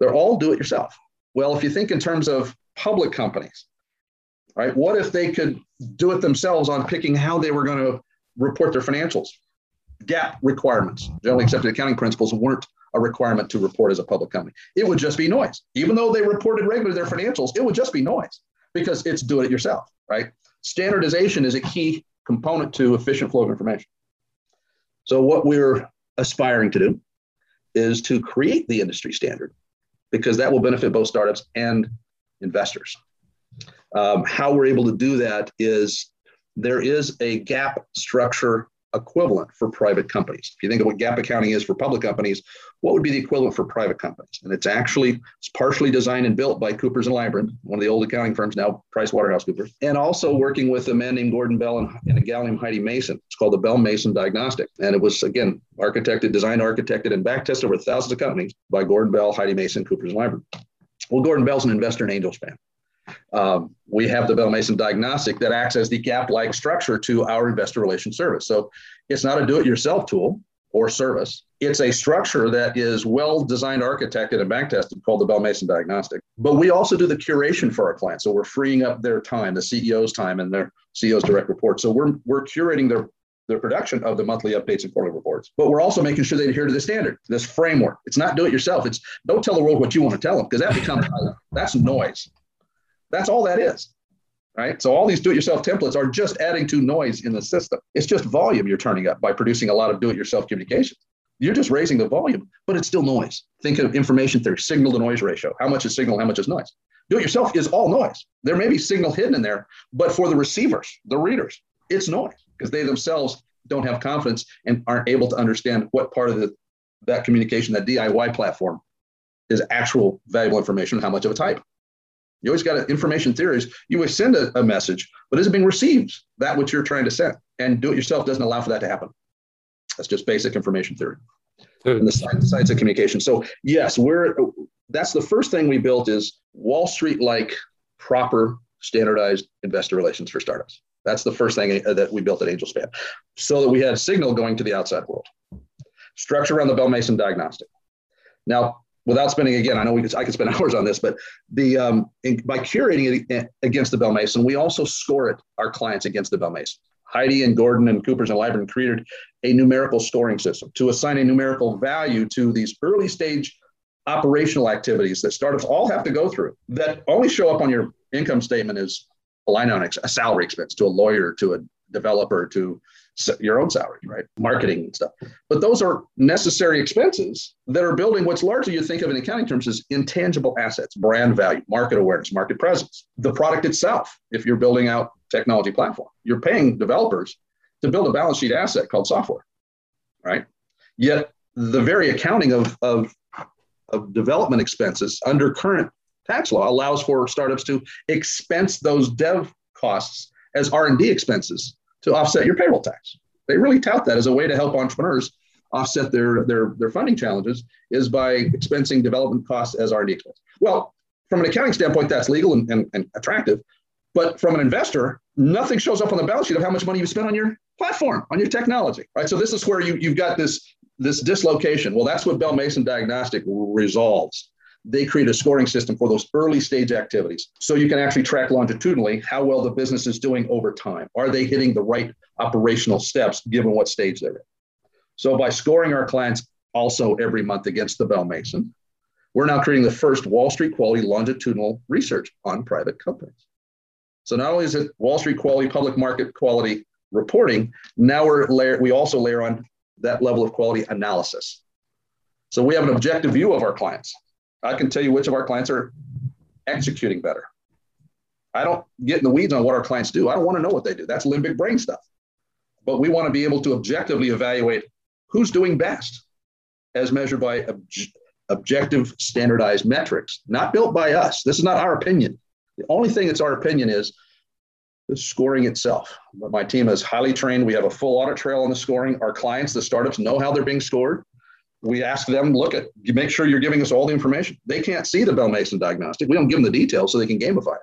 They're all do it yourself. Well, if you think in terms of public companies, right? What if they could do it themselves on picking how they were going to report their financials? GAAP requirements, generally accepted accounting principles, weren't a requirement to report as a public company. It would just be noise. Even though they reported regularly their financials, it would just be noise because it's do it yourself, right? Standardization is a key component to efficient flow of information. So what we're aspiring to do is to create the industry standard because that will benefit both startups and investors. Um, how we're able to do that is there is a GAAP structure equivalent for private companies. If you think of what GAAP accounting is for public companies, what would be the equivalent for private companies? And it's actually it's partially designed and built by Coopers and Lybrand, one of the old accounting firms now, PricewaterhouseCoopers, and also working with a man named Gordon Bell and, and a gal named Heidi Mason. It's called the Bell Mason Diagnostic, and it was again architected, designed, architected, and back tested over thousands of companies by Gordon Bell, Heidi Mason, Coopers and Lybrand. Well, Gordon Bell's an investor in AngelSpan. Um, we have the Bell Mason diagnostic that acts as the GAAP like structure to our investor relations service. So it's not a do it yourself tool or service. It's a structure that is well designed, architected, and back tested called the Bell Mason diagnostic. But we also do the curation for our clients. So we're freeing up their time, the CEO's time, and their CEO's direct report. So we're, we're curating their the production of the monthly updates and quarterly reports. But we're also making sure they adhere to the standard, this framework. It's not do it yourself. It's don't tell the world what you want to tell them because that becomes that's noise. That's all that is. right? So all these do-it-yourself templates are just adding to noise in the system. It's just volume you're turning up by producing a lot of do-it-yourself communications. You're just raising the volume, but it's still noise. Think of information theory, signal to noise ratio. How much is signal? How much is noise? Do-it-yourself is all noise. There may be signal hidden in there, but for the receivers, the readers, it's noise because they themselves don't have confidence and aren't able to understand what part of the, that communication, that DIY platform, is actual valuable information, how much of a type. You always got information theories. You always send a, a, message, but is it being received? That what you're trying to send, and do it yourself doesn't allow for that to happen. That's just basic information theory and the science, science of communication. So yes, we're that's the first thing we built is Wall Street like proper standardized investor relations for startups. That's the first thing that we built at AngelSpan, so that we had signal going to the outside world. Structure around the Bell Mason diagnostic. Now, without spending again, I know we could, I could spend *laughs* hours on this, but the um, in, by curating it against the Bell Mason, we also score it our clients against the Bell Mason. Heidi and Gordon and Coopers and Lybrand created a numerical scoring system to assign a numerical value to these early stage operational activities that startups all have to go through that only show up on your income statement as a line on a salary expense to a lawyer, to a developer, to your own salary, right? Marketing and stuff. But those are necessary expenses that are building what's largely you think of in accounting terms as intangible assets, brand value, market awareness, market presence. The product itself, if you're building out technology platform, you're paying developers to build a balance sheet asset called software, right? Yet the very accounting of, of, of development expenses under current tax law allows for startups to expense those dev costs as R&D expenses to offset your payroll tax. They really tout that as a way to help entrepreneurs offset their, their, their funding challenges is by expensing development costs as R&D expense. Well, from an accounting standpoint, that's legal and, and, and attractive. But from an investor, nothing shows up on the balance sheet of how much money you spent on your platform, on your technology, right? So this is where you, you've got this, this dislocation. Well, that's what Bell Mason Diagnostic resolves they create a scoring system for those early stage activities. So you can actually track longitudinally how well the business is doing over time. Are they hitting the right operational steps given what stage they're in? So by scoring our clients also every month against the Bell Mason, we're now creating the first Wall Street quality longitudinal research on private companies. So not only is it Wall Street quality, public market quality reporting, now we're layer, we also layer on that level of quality analysis. So we have an objective view of our clients. I can tell you which of our clients are executing better. I don't get in the weeds on what our clients do. I don't want to know what they do. That's limbic brain stuff. But we want to be able to objectively evaluate who's doing best as measured by ob- objective standardized metrics, not built by us. This is not our opinion. The only thing that's our opinion is the scoring itself. But my team is highly trained. We have a full audit trail on the scoring. Our clients, the startups, know how they're being scored we ask them, look at, make sure you're giving us all the information. They can't see the Bell Mason diagnostic. We don't give them the details so they can gamify it.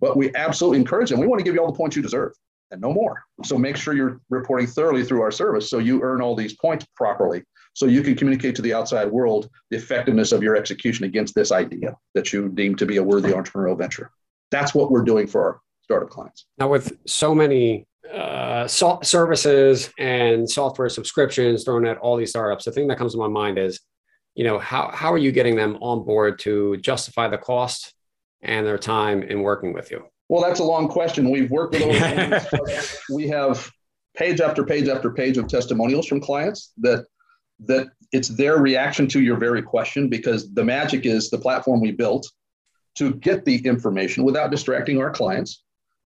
But we absolutely encourage them. We want to give you all the points you deserve and no more. So make sure you're reporting thoroughly through our service so you earn all these points properly so you can communicate to the outside world the effectiveness of your execution against this idea that you deem to be a worthy entrepreneurial venture. That's what we're doing for our startup clients. Now, with so many uh, so- services and software subscriptions thrown at all these startups, the thing that comes to my mind is, you know, how, how are you getting them on board to justify the cost and their time in working with you? Well, that's a long question. We've worked with over *laughs* we have page after page after page of testimonials from clients that that it's their reaction to your very question because the magic is the platform we built to get the information without distracting our clients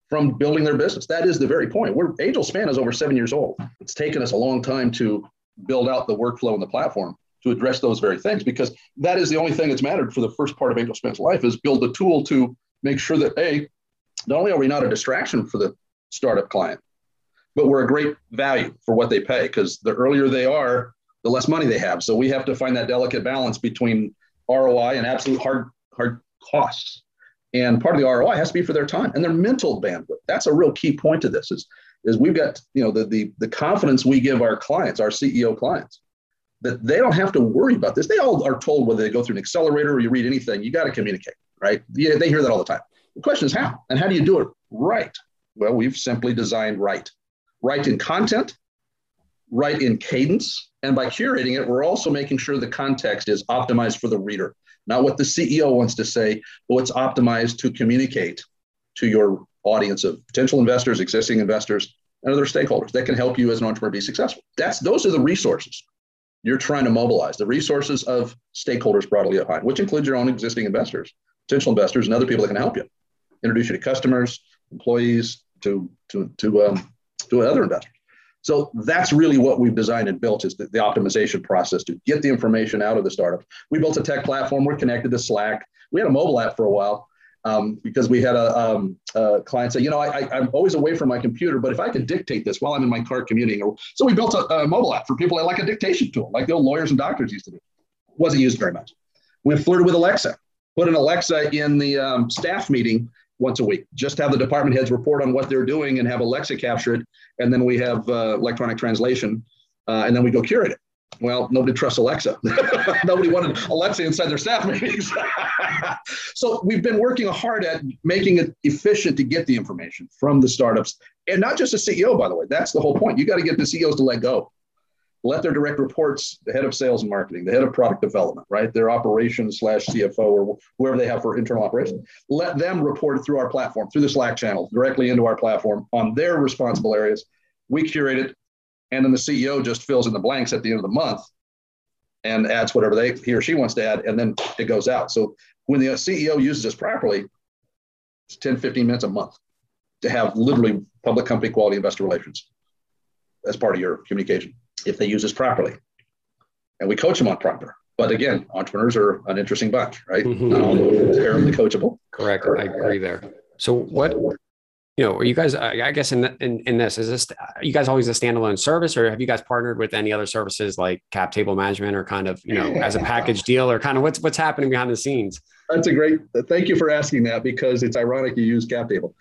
from building their business. That is the very point. We're AngelSpan is over seven years old. It's taken us a long time to build out the workflow and the platform to address those very things because that is the only thing that's mattered for the first part of AngelSpan's life is build a tool to make sure that a not only are we not a distraction for the startup client, but we're a great value for what they pay because the earlier they are, the less money they have. So we have to find that delicate balance between ROI and absolute hard hard costs. And part of the ROI has to be for their time and their mental bandwidth. That's a real key point to this is, is we've got, you know, the, the, the confidence we give our clients, our CEO clients, that they don't have to worry about this. They all are told whether they go through an accelerator or you read anything, you got to communicate, right? Yeah, they hear that all the time. The question is how and how do you do it right? Well, we've simply designed right. Right in content, right in cadence, and by curating it, we're also making sure the context is optimized for the reader not what the CEO wants to say, but what's optimized to communicate to your audience of potential investors, existing investors, and other stakeholders that can help you as an entrepreneur be successful. That's those are the resources you're trying to mobilize, the resources of stakeholders broadly defined, which includes your own existing investors, potential investors, and other people that can help you. Introduce you to customers, employees, to to to um, to other investors. So that's really what we've designed and built is the, the, optimization process to get the information out of the startup. We built a tech platform. We're connected to Slack. We had a mobile app for a while um, because we had a, um, a, client say, you know, I, am always away from my computer, but if I could dictate this while I'm in my car commuting, so we built a, a, mobile app for people that like a dictation tool, like the old lawyers and doctors used to do. Wasn't used very much. We flirted with Alexa, put an Alexa in the um, staff meeting once a week. Just have the department heads report on what they're doing and have Alexa capture it, and then we have uh, electronic translation, uh, and then we go curate it. Well, nobody trusts Alexa. *laughs* nobody wanted Alexa inside their staff meetings. *laughs* so we've been working hard at making it efficient to get the information from the startups, and not just the CEO, by the way. That's the whole point. You got to get the CEOs to let go let their direct reports, the head of sales and marketing, the head of product development, right, their operations slash CFO or whoever they have for internal operations, let them report it through our platform, through the Slack channel, directly into our platform on their responsible areas. We curate it, and then the CEO just fills in the blanks at the end of the month and adds whatever they he or she wants to add, and then it goes out. So when the CEO uses this properly, it's 10, 15 minutes a month to have literally public company quality investor relations as part of your communication if they use this properly. And we coach them on proper. But again, entrepreneurs are an interesting bunch, right? Mm-hmm. Not all terribly coachable. Correct. I agree there. So what you know, are you guys? I guess in, in in this is this you guys always a standalone service, or have you guys partnered with any other services like cap table management, or kind of you know as a package deal, or kind of what's what's happening behind the scenes? That's a great. Thank you for asking that because it's ironic you use cap table.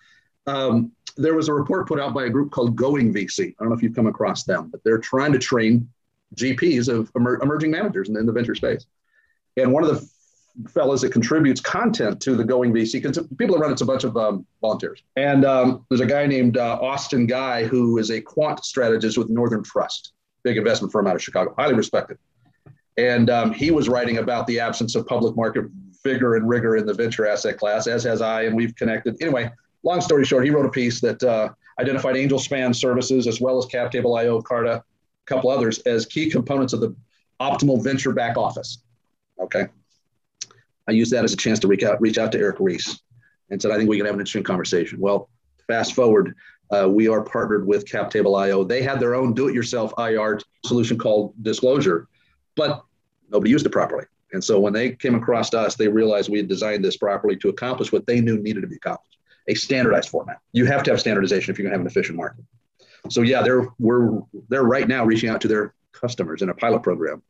Um, there was a report put out by a group called Going VC. I don't know if you've come across them, but they're trying to train GPs of emer- emerging managers in, in the venture space. And one of the fellows that contributes content to the Going VC, because people that run it's a bunch of um, volunteers. And um, there's a guy named uh, Austin Guy who is a quant strategist with Northern Trust, big investment firm out of Chicago, highly respected. And um, he was writing about the absence of public market vigor and rigor in the venture asset class, as has I, and we've connected. Anyway, long story short, he wrote a piece that uh, identified AngelSpan services as well as CapTable IO, Carta, a couple others as key components of the optimal venture back office. Okay. I used that as a chance to reach out, reach out to Eric Ries and said, I think we can have an interesting conversation. Well, fast forward, uh, we are partnered with CapTable IO. They had their own do it yourself IR solution called Disclosure, but nobody used it properly. And so when they came across us, they realized we had designed this properly to accomplish what they knew needed to be accomplished a standardized format. You have to have standardization if you're going to have an efficient market. So yeah, they're we're they're right now reaching out to their customers in a pilot program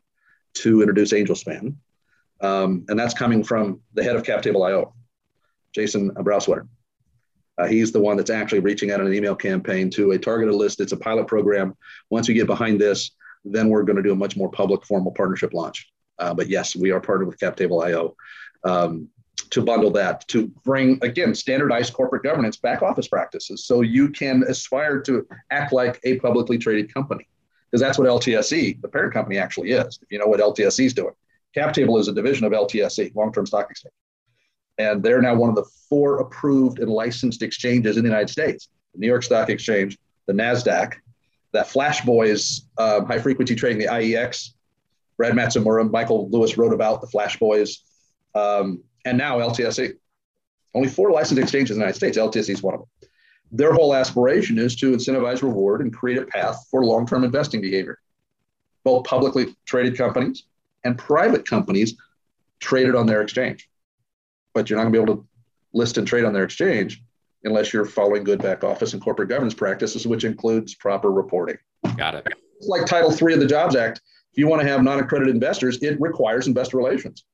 to introduce AngelSpan, um, and that's coming from the head of CapTable.io, Jason Brauswetter. Uh, he's the one that's actually reaching out in an email campaign to a targeted list. It's a pilot program. Once we get behind this, then we're going to do a much more public, formal partnership launch. Uh, but yes, we are partnered with CapTable.io. Um, to bundle that to bring again standardized corporate governance back office practices. So you can aspire to act like a publicly traded company because that's what LTSE the parent company actually is if you know what LTSE is doing. CapTable is a division of LTSE long-term stock exchange. And they're now one of the four approved and licensed exchanges in the United States. The New York Stock Exchange the NASDAQ that Flash Boys um, high frequency trading the IEX Brad Matsumura Michael Lewis wrote about the Flash Boys. Um, and now LTSE. Only four licensed exchanges in the United States. LTSE is one of them. Their whole aspiration is to incentivize reward and create a path for long term investing behavior. Both publicly traded companies and private companies traded on their exchange. But you're not going to be able to list and trade on their exchange unless you're following good back office and corporate governance practices, which includes proper reporting. Got it. It's like Title III of the Jobs Act. If you want to have non accredited investors, it requires investor relations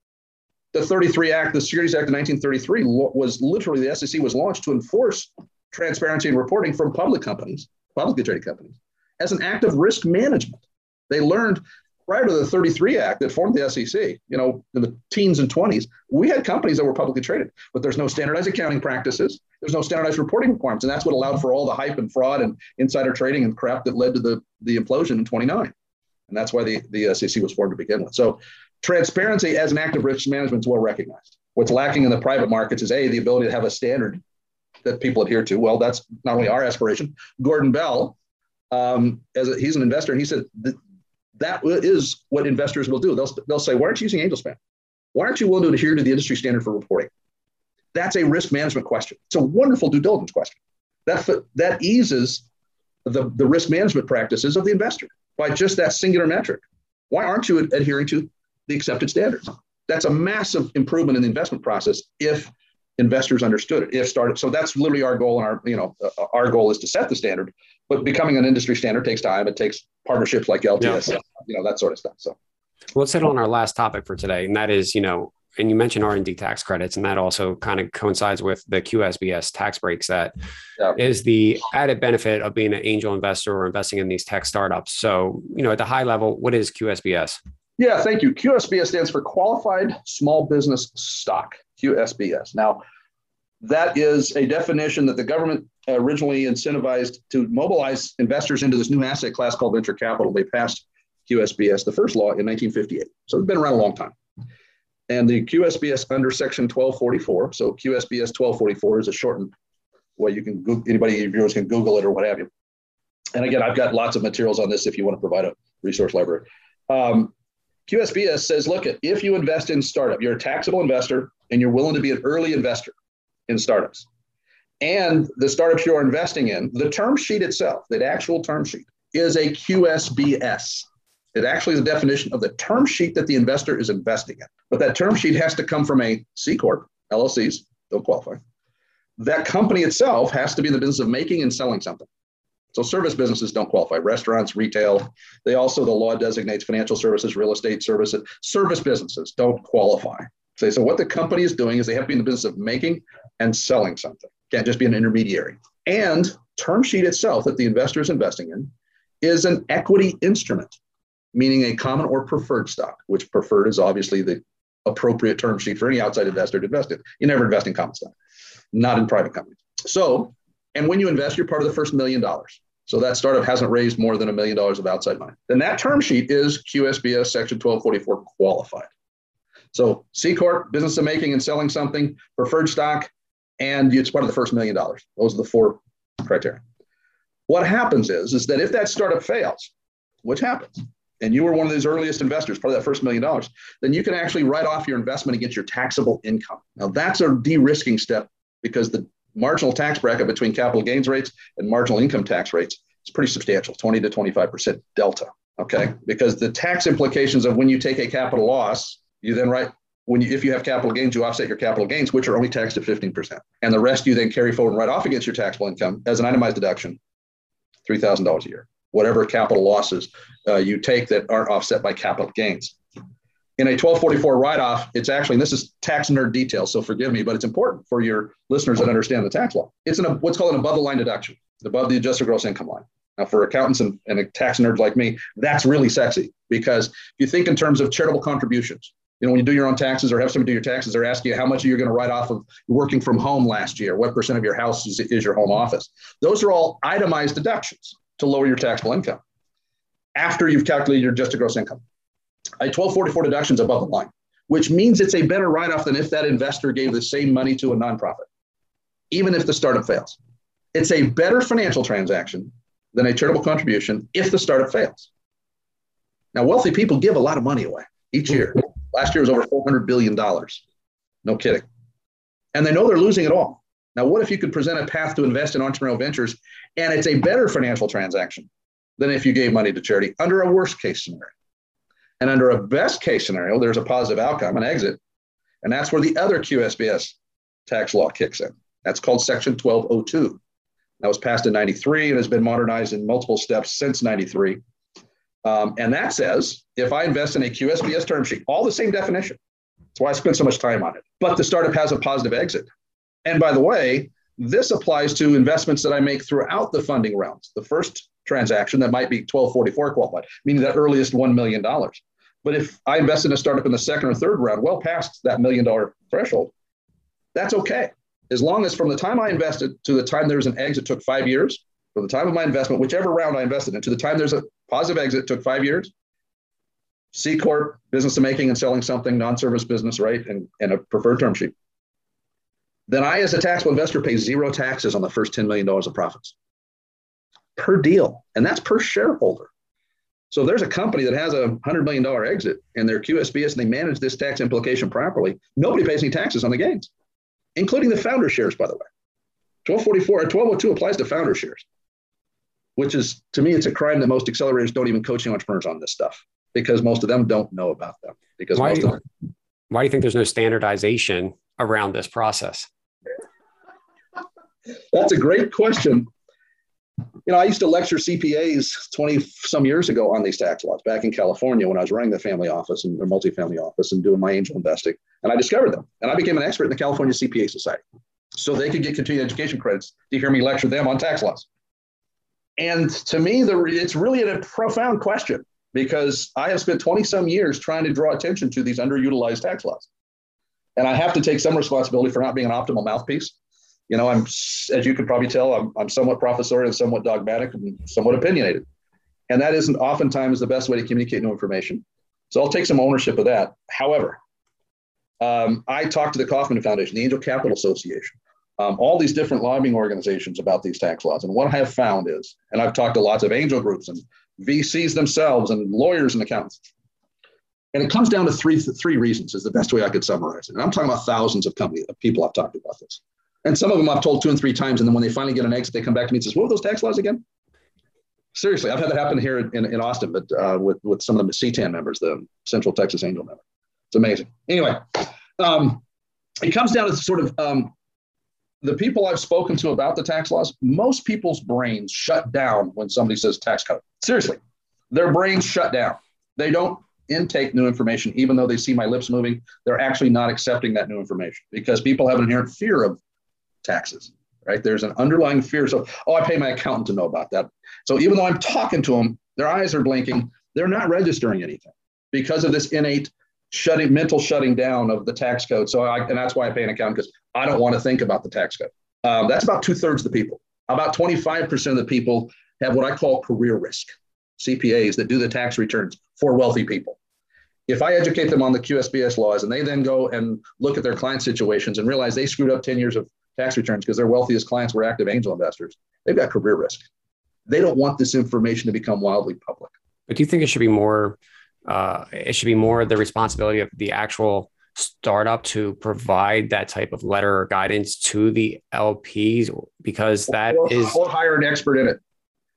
the 33 Act, the Securities Act of 1933, was literally the SEC was launched to enforce transparency and reporting from public companies, publicly traded companies, as an act of risk management. They learned prior to the 33 Act that formed the SEC, you know, in the teens and 20s, we had companies that were publicly traded, but there's no standardized accounting practices. There's no standardized reporting requirements. And that's what allowed for all the hype and fraud and insider trading and crap that led to the, the implosion in 29. And that's why the, the SEC was formed to begin with. So transparency as an act of risk management is well recognized. What's lacking in the private markets is A, the ability to have a standard that people adhere to. Well, that's not only our aspiration. Gordon Bell, um, as a, he's an investor, and he said that, that is what investors will do. They'll, they'll say, why aren't you using AngelSpan? Why aren't you willing to adhere to the industry standard for reporting? That's a risk management question. It's a wonderful due diligence question. That, that eases the, the risk management practices of the investor by just that singular metric. Why aren't you adhering to the accepted standards? That's a massive improvement in the investment process if investors understood it. If started, so that's literally our goal, and our you know uh, our goal is to set the standard. But becoming an industry standard takes time. It takes partnerships like LTS, yeah. you know that sort of stuff. So, well, let's hit on our last topic for today, and that is you know and you mentioned R&D tax credits, and that also kind of coincides with the QSBS tax breaks. That yeah. is the added benefit of being an angel investor or investing in these tech startups. So, you know, at the high level, what is QSBS? Yeah, thank you. QSBS stands for Qualified Small Business Stock, QSBS. Now, that is a definition that the government originally incentivized to mobilize investors into this new asset class called venture capital. They passed QSBS, the first law, in 1958. So it's been around a long time and the QSBS under section 1244. So QSBS 1244 is a shortened way you can Google, anybody viewers can Google it or what have you. And again, I've got lots of materials on this if you want to provide a resource library. Um, QSBS says, look, if you invest in startup, you're a taxable investor and you're willing to be an early investor in startups. And the startups you're investing in, the term sheet itself, that actual term sheet, is a QSBS. It actually is a definition of the term sheet that the investor is investing in. But that term sheet has to come from a C Corp, LLCs, don't qualify. That company itself has to be in the business of making and selling something. So service businesses don't qualify. Restaurants, retail, they also, the law designates financial services, real estate services. Service businesses don't qualify. So, so what the company is doing is they have to be in the business of making and selling something. Can't just be an intermediary. And term sheet itself that the investor is investing in is an equity instrument meaning a common or preferred stock, which preferred is obviously the appropriate term sheet for any outside investor to invest in. You never invest in common stock, not in private companies. So, and when you invest, you're part of the first million dollars. So that startup hasn't raised more than a million dollars of outside money. Then that term sheet is QSBS Section 1244 qualified. So C Corp, business of making and selling something, preferred stock, and it's part of the first million dollars. Those are the four criteria. What happens is, is that if that startup fails, which happens, and you were one of those earliest investors, part of that first million dollars, then you can actually write off your investment against your taxable income. Now, that's a de risking step because the marginal tax bracket between capital gains rates and marginal income tax rates is pretty substantial 20 to 25% delta. Okay. Because the tax implications of when you take a capital loss, you then write, when you, if you have capital gains, you offset your capital gains, which are only taxed at 15%. And the rest you then carry forward and write off against your taxable income as an itemized deduction, $3,000 a year whatever capital losses uh, you take that aren't offset by capital gains. In a 1244 write-off, it's actually, and this is tax nerd detail, so forgive me, but it's important for your listeners that understand the tax law. It's an, what's called an above the line deduction, above the adjusted gross income line. Now, for accountants and, and tax nerds like me, that's really sexy because if you think in terms of charitable contributions, you know, when you do your own taxes or have somebody do your taxes, they're asking you how much you're going to write off of working from home last year. What percent of your house is, is your home office? Those are all itemized deductions to lower your taxable income after you've calculated your adjusted gross income. A 1244 deduction is above the line, which means it's a better write off than if that investor gave the same money to a nonprofit, even if the startup fails. It's a better financial transaction than a charitable contribution if the startup fails. Now, wealthy people give a lot of money away each year. Last year was over $400 billion. No kidding. And they know they're losing it all. Now, what if you could present a path to invest in entrepreneurial ventures and it's a better financial transaction than if you gave money to charity under a worst case scenario? And under a best case scenario, there's a positive outcome, an exit. And that's where the other QSBS tax law kicks in. That's called Section 1202. That was passed in 93 and has been modernized in multiple steps since 93. Um, and that says if I invest in a QSBS term sheet, all the same definition. That's why I spent so much time on it. But the startup has a positive exit. And by the way, this applies to investments that I make throughout the funding rounds. The first transaction that might be 1244 qualified, meaning the earliest $1 million. But if I invest in a startup in the second or third round, well past that million dollar threshold, that's okay. As long as from the time I invested to the time there's an exit took five years, from the time of my investment, whichever round I invested in, to the time there's a positive exit took five years. C Corp, business of making and selling something, non service business, right? And, and a preferred term sheet then I, as a taxable investor, pay zero taxes on the first $10 million of profits per deal. And that's per shareholder. So if there's a company that has a $100 million exit and they're QSBS and they manage this tax implication properly, nobody pays any taxes on the gains, including the founder shares, by the way. 1244 or uh, 1202 applies to founder shares, which is, to me, it's a crime that most accelerators don't even coach entrepreneurs on this stuff because most of them don't know about them. Because why, most do you, them, why do you think there's no standardization around this process? That's a great question you know, I used to lecture CPAs 20 some years ago on these tax laws back in California when I was running the family office and the multifamily office and doing my angel investing. And I discovered them. And I became an expert in the California CPA Society. So they could get continuing education credits to hear me lecture them on tax laws. And to me, the, it's really a profound question because I have spent 20 some years trying to draw attention to these underutilized tax laws. And I have to take some responsibility for not being an optimal mouthpiece you know, I'm, as you could probably tell, I'm, I'm somewhat professorial and somewhat dogmatic and somewhat opinionated. And that isn't oftentimes the best way to communicate new information. So I'll take some ownership of that. However, um, I talked to the Kauffman Foundation, the Angel Capital Association, um, all these different lobbying organizations about these tax laws. And what I have found is, and I've talked to lots of angel groups and VCs themselves and lawyers and accountants. And it comes down to three, three reasons is the best way I could summarize it. And I'm talking about thousands of companies, of people I've talked about this. And some of them I've told two and three times. And then when they finally get an exit, they come back to me and says, what were those tax laws again? Seriously, I've had that happen here in, in Austin, but uh, with, with some of the CTAN members, the Central Texas Angel member. It's amazing. Anyway, um, it comes down to sort of um, the people I've spoken to about the tax laws, most people's brains shut down when somebody says tax code. Seriously, their brains shut down. They don't intake new information, even though they see my lips moving. They're actually not accepting that new information because people have an inherent fear of taxes, right? There's an underlying fear. So, oh, I pay my accountant to know about that. So even though I'm talking to them, their eyes are blinking. They're not registering anything because of this innate shutting, mental shutting down of the tax code. So, I, and that's why I pay an accountant because I don't want to think about the tax code. Um, that's about two thirds of the people. About 25% of the people have what I call career risk, CPAs that do the tax returns for wealthy people. If I educate them on the QSBS laws and they then go and look at their client situations and realize they screwed up 10 years of tax returns because their wealthiest clients were active angel investors. They've got career risk. They don't want this information to become wildly public. But do you think it should be more? Uh, it should be more the responsibility of the actual startup to provide that type of letter or guidance to the LPs because that or, is or hire an expert in it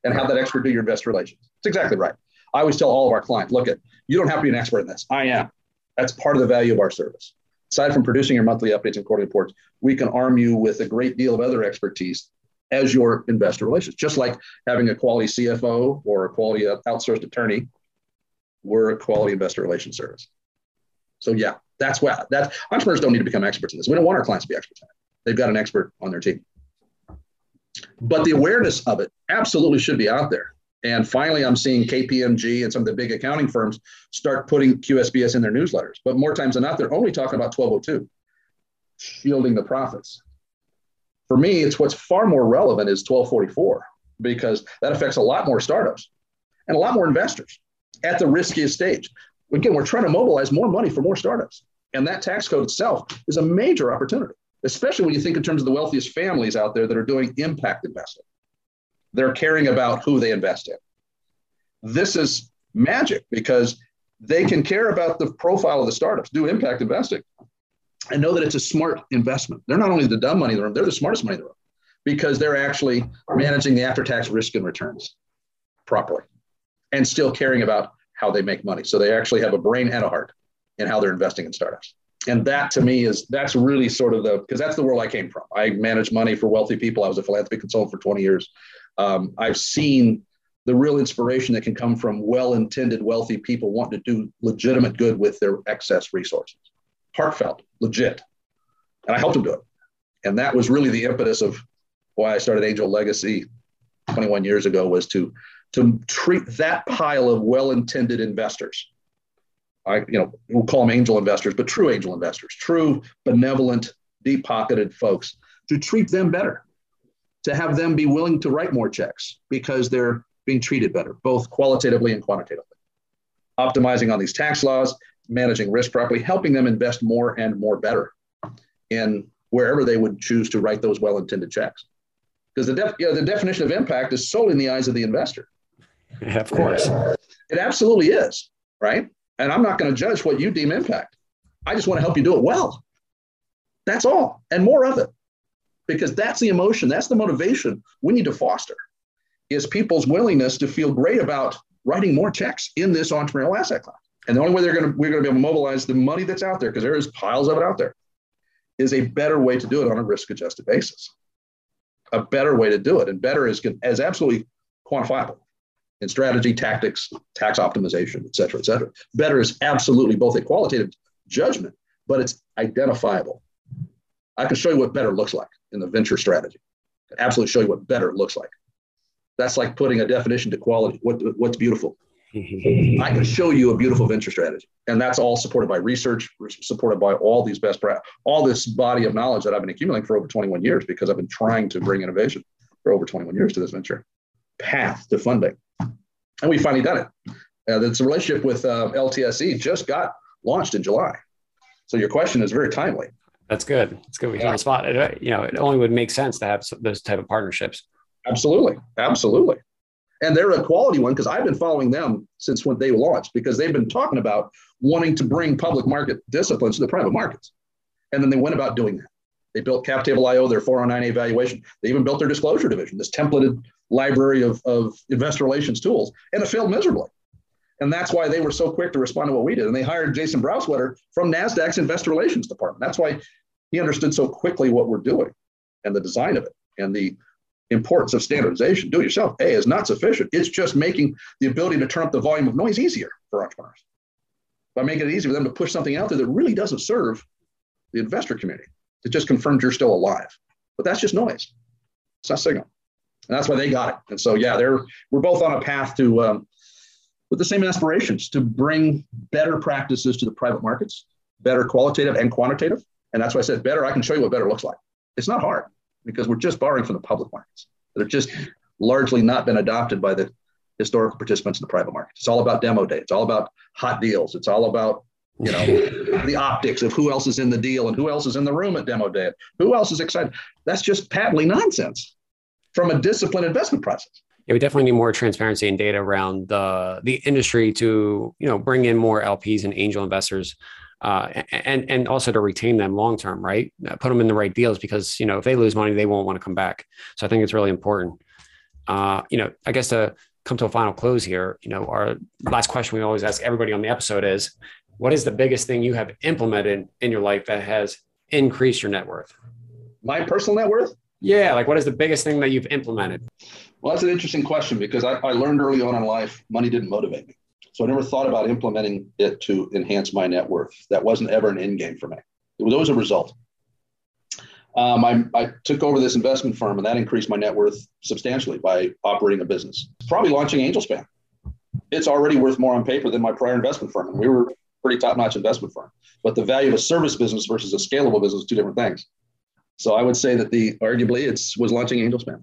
and have that expert do your investor relations. It's exactly right. I always tell all of our clients, look at you don't have to be an expert in this. I am. That's part of the value of our service aside from producing your monthly updates and quarterly reports, we can arm you with a great deal of other expertise as your investor relations. Just like having a quality CFO or a quality uh, outsourced attorney, we're a quality investor relations service. So yeah, that's what that entrepreneurs don't need to become experts in this. We don't want our clients to be experts. They've got an expert on their team. But the awareness of it absolutely should be out there. And finally, I'm seeing KPMG and some of the big accounting firms start putting QSBS in their newsletters. But more times than not, they're only talking about 1202, shielding the profits. For me, it's what's far more relevant is 1244 because that affects a lot more startups and a lot more investors at the riskiest stage. Again, we're trying to mobilize more money for more startups. And that tax code itself is a major opportunity, especially when you think in terms of the wealthiest families out there that are doing impact investing. They're caring about who they invest in. This is magic because they can care about the profile of the startups, do impact investing, and know that it's a smart investment. They're not only the dumb money in the room, they're the smartest money in the room because they're actually managing the after tax risk and returns properly and still caring about how they make money. So they actually have a brain and a heart in how they're investing in startups. And that to me is that's really sort of the because that's the world I came from. I managed money for wealthy people. I was a philanthropy consultant for 20 years um, I've seen the real inspiration that can come from well-intended, wealthy people wanting to do legitimate good with their excess resources. Heartfelt, legit. And I helped them do it. And that was really the impetus of why I started Angel Legacy 21 years ago was to, to treat that pile of well-intended investors. I, you know, we'll call them angel investors, but true angel investors, true benevolent, deep-pocketed folks, to treat them better to have them be willing to write more checks because they're being treated better, both qualitatively and quantitatively. Optimizing on these tax laws, managing risk properly, helping them invest more and more better in wherever they would choose to write those well-intended checks. Because the, def, you know, the definition of impact is solely in the eyes of the investor. Yeah, of course. It absolutely is, right? And I'm not going to judge what you deem impact. I just want to help you do it well. That's all, and more of it, because that's the emotion, that's the motivation we need to foster, is people's willingness to feel great about writing more checks in this entrepreneurial asset class. And the only way they're going to we're going to be able to mobilize the money that's out there, because there is piles of it out there, is a better way to do it on a risk-adjusted basis. A better way to do it, and better is as absolutely quantifiable in strategy, tactics, tax optimization, et cetera, et cetera. Better is absolutely both a qualitative judgment, but it's identifiable. I can show you what better looks like in the venture strategy. I can absolutely show you what better looks like. That's like putting a definition to quality. What, what's beautiful? *laughs* I can show you a beautiful venture strategy, and that's all supported by research, supported by all these best practices, all this body of knowledge that I've been accumulating for over 21 years because I've been trying to bring innovation for over 21 years to this venture path to funding, and we finally done it. Uh, it's a relationship with uh, LTSE just got launched in July, so your question is very timely. That's good. It's good. We yeah. on the spot. It, uh, you know, it only would make sense to have those type of partnerships. Absolutely, absolutely and they're a quality one because I've been following them since when they launched because they've been talking about wanting to bring public market disciplines to the private markets, and then they went about doing that. They built CapTable.io, their 409A valuation. They even built their disclosure division, this templated library of, of investor relations tools, and it failed miserably. And that's why they were so quick to respond to what we did. And they hired Jason Browswetter from NASDAQ's investor relations department. That's why he understood so quickly what we're doing and the design of it and the importance of standardization, do it yourself, A, is not sufficient. It's just making the ability to turn up the volume of noise easier for entrepreneurs by making it easier for them to push something out there that really doesn't serve the investor community. It just confirms you're still alive. But that's just noise. It's not signal. And that's why they got it. And so, yeah, they're we're both on a path to um, with the same aspirations to bring better practices to the private markets, better qualitative and quantitative. And that's why I said better. I can show you what better looks like. It's not hard because we're just borrowing from the public markets that have just largely not been adopted by the historical participants in the private market. It's all about demo day. It's all about hot deals. It's all about you know *laughs* the optics of who else is in the deal and who else is in the room at demo day. Who else is excited? That's just patently nonsense from a disciplined investment process. Yeah, we definitely need more transparency and data around the the industry to you know bring in more LPs and angel investors uh, and and also to retain them long term, right? Uh, put them in the right deals because you know if they lose money, they won't want to come back. So I think it's really important. Uh, you know, I guess to come to a final close here, you know, our last question we always ask everybody on the episode is, what is the biggest thing you have implemented in your life that has increased your net worth? My personal net worth? Yeah, like what is the biggest thing that you've implemented? Well, that's an interesting question because I, I learned early on in life money didn't motivate me. So I never thought about implementing it to enhance my net worth. That wasn't ever an end game for me. It was always a result. Um, I, I, took over this investment firm, and that increased my net worth substantially by operating a business. Probably launching AngelSpan. It's already worth more on paper than my prior investment firm, and we were pretty top-notch investment firm. But the value of a service business versus a scalable business, is two different things. So I would say that the arguably it's was launching AngelSpan.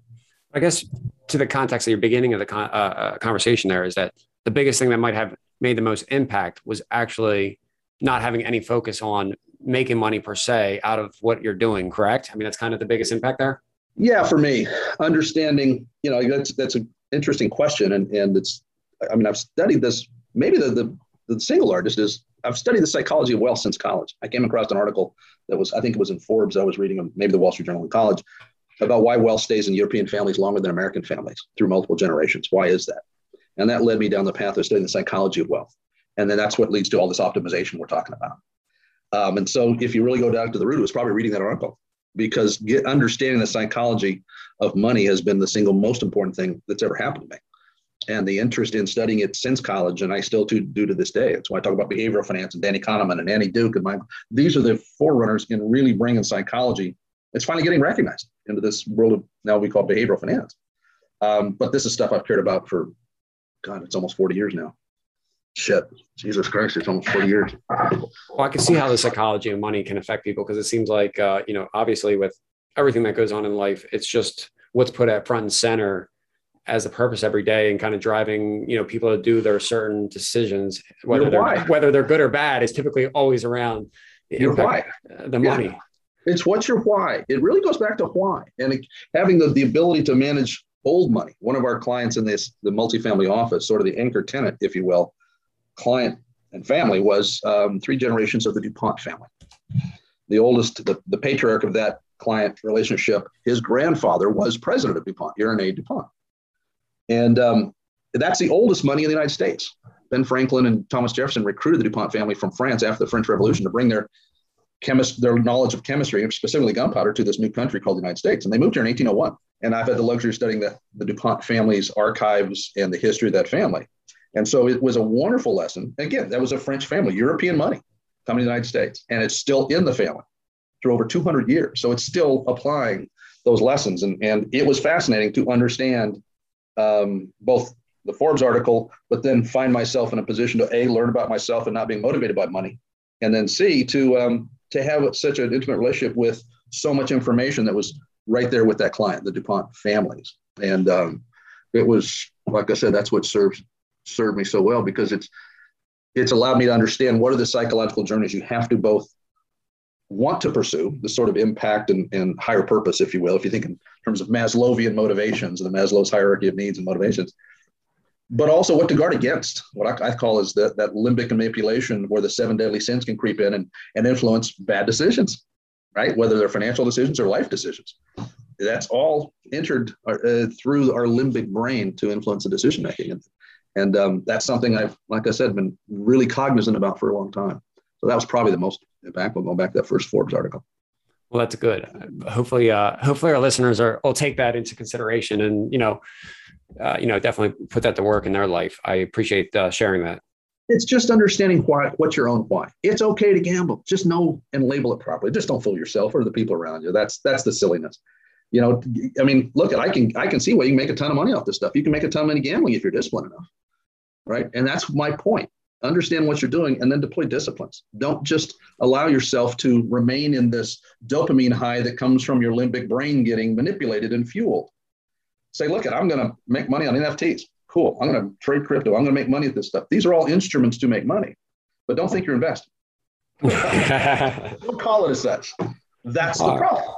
I guess to the context of your beginning of the con- uh, uh conversation there is that the biggest thing that might have made the most impact was actually not having any focus on making money per se out of what you're doing correct? I mean that's kind of the biggest impact there? Yeah for me. Understanding you know that's that's an interesting question and and it's i mean i've studied this maybe the the, the single largest is i've studied the psychology of wealth since college i came across an article that was i think it was in forbes i was reading maybe the wall street journal in college about why wealth stays in european families longer than american families through multiple generations why is that and that led me down the path of studying the psychology of wealth. And then that's what leads to all this optimization we're talking about. Um, and so if you really go down to the root, it was probably reading that article because get, understanding the psychology of money has been the single most important thing that's ever happened to me. And the interest in studying it since college, and I still do, do to this day. It's why I talk about behavioral finance and Danny Kahneman and Annie Duke. And my, these are the forerunners in really bringing psychology. It's finally getting recognized into this world of now we call behavioral finance. Um, but this is stuff I've cared about for God, it's almost 40 years now. Shit, Jesus Christ, it's almost 40 years. Well, I can see how the psychology of money can affect people because it seems like, uh, you know, obviously with everything that goes on in life, it's just what's put at front and center as a purpose every day and kind of driving, you know, people to do their certain decisions, whether they're whether they're good or bad, is typically always around the, impact, uh, the money. Yeah. It's what's your why. It really goes back to why and it, having the, the ability to manage old money. One of our clients in this the multifamily office, sort of the anchor tenant, if you will, client and family was um, three generations of the DuPont family. The oldest, the, the patriarch of that client relationship, his grandfather was president of DuPont, Irene DuPont. And um, that's the oldest money in the United States. Ben Franklin and Thomas Jefferson recruited the DuPont family from France after the French Revolution to bring their chemist, their knowledge of chemistry, specifically gunpowder, to this new country called the United States. And they moved here in 1801. And I've had the luxury of studying the, the DuPont family's archives and the history of that family. And so it was a wonderful lesson. Again, that was a French family, European money coming to the United States, and it's still in the family through over 200 years. So it's still applying those lessons. And, and it was fascinating to understand um, both the Forbes article, but then find myself in a position to A, learn about myself and not being motivated by money. And then C, to, um, to have such an intimate relationship with so much information that was right there with that client, the DuPont families. And um, it was, like I said, that's what serves served me so well because it's it's allowed me to understand what are the psychological journeys you have to both want to pursue the sort of impact and, and higher purpose, if you will, if you think in terms of Maslowian motivations, and the Maslow's hierarchy of needs and motivations, but also what to guard against. What I, I call is that, that limbic manipulation where the seven deadly sins can creep in and, and influence bad decisions, right? Whether they're financial decisions or life decisions. That's all entered uh, through our limbic brain to influence the decision making. And and um, that's something I've, like I said, been really cognizant about for a long time. So that was probably the most impactful going back to that first Forbes article. Well, that's good. Hopefully, uh, hopefully our listeners are will take that into consideration and you know, uh, you know, definitely put that to work in their life. I appreciate uh, sharing that. It's just understanding why. What's your own why? It's okay to gamble. Just know and label it properly. Just don't fool yourself or the people around you. That's that's the silliness. You know, I mean, look, at I can I can see why you can make a ton of money off this stuff. You can make a ton of money gambling if you're disciplined enough right? And that's my point. Understand what you're doing and then deploy disciplines. Don't just allow yourself to remain in this dopamine high that comes from your limbic brain getting manipulated and fueled. Say, look, at I'm going to make money on NFTs. Cool. I'm going to trade crypto. I'm going to make money at this stuff. These are all instruments to make money, but don't think you're investing. *laughs* don't call it as such. That's the problem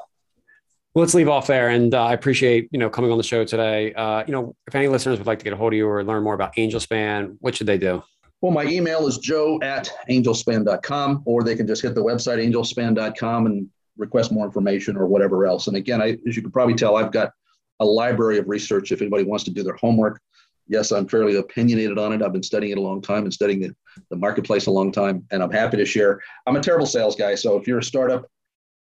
let's leave off there. And uh, I appreciate you know coming on the show today. Uh, you know, if any listeners would like to get a hold of you or learn more about AngelSpan, what should they do? Well, my email is joe at angelspan.com, or they can just hit the website angelspan.com and request more information or whatever else. And again, I, as you can probably tell, I've got a library of research if anybody wants to do their homework. Yes, I'm fairly opinionated on it. I've been studying it a long time and studying the, the marketplace a long time, and I'm happy to share. I'm a terrible sales guy. So if you're a startup,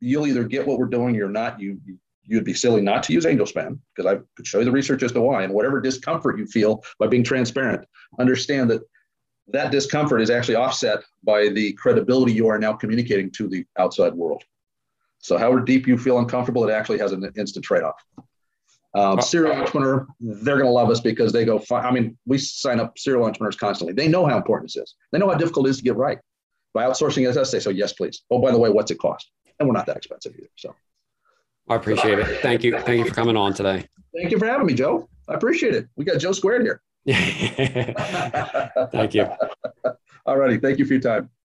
you'll either get what we're doing or not. You, you'd be silly not to use AngelSpan because I could show you the research as to why. And whatever discomfort you feel by being transparent, understand that that discomfort is actually offset by the credibility you are now communicating to the outside world. So, however deep you feel uncomfortable, it actually has an instant trade off. Um, serial entrepreneur, they're going to love us because they go. I mean, we sign up serial entrepreneurs constantly. They know how important this is. They know how difficult it is to get right. By outsourcing as I say, so yes, please. Oh, by the way, what's it cost? And we're not that expensive either. So. I appreciate it. Thank you. Thank you for coming on today. Thank you for having me, Joe. I appreciate it. We got Joe squared here. *laughs* Thank you. *laughs* All righty. Thank you for your time.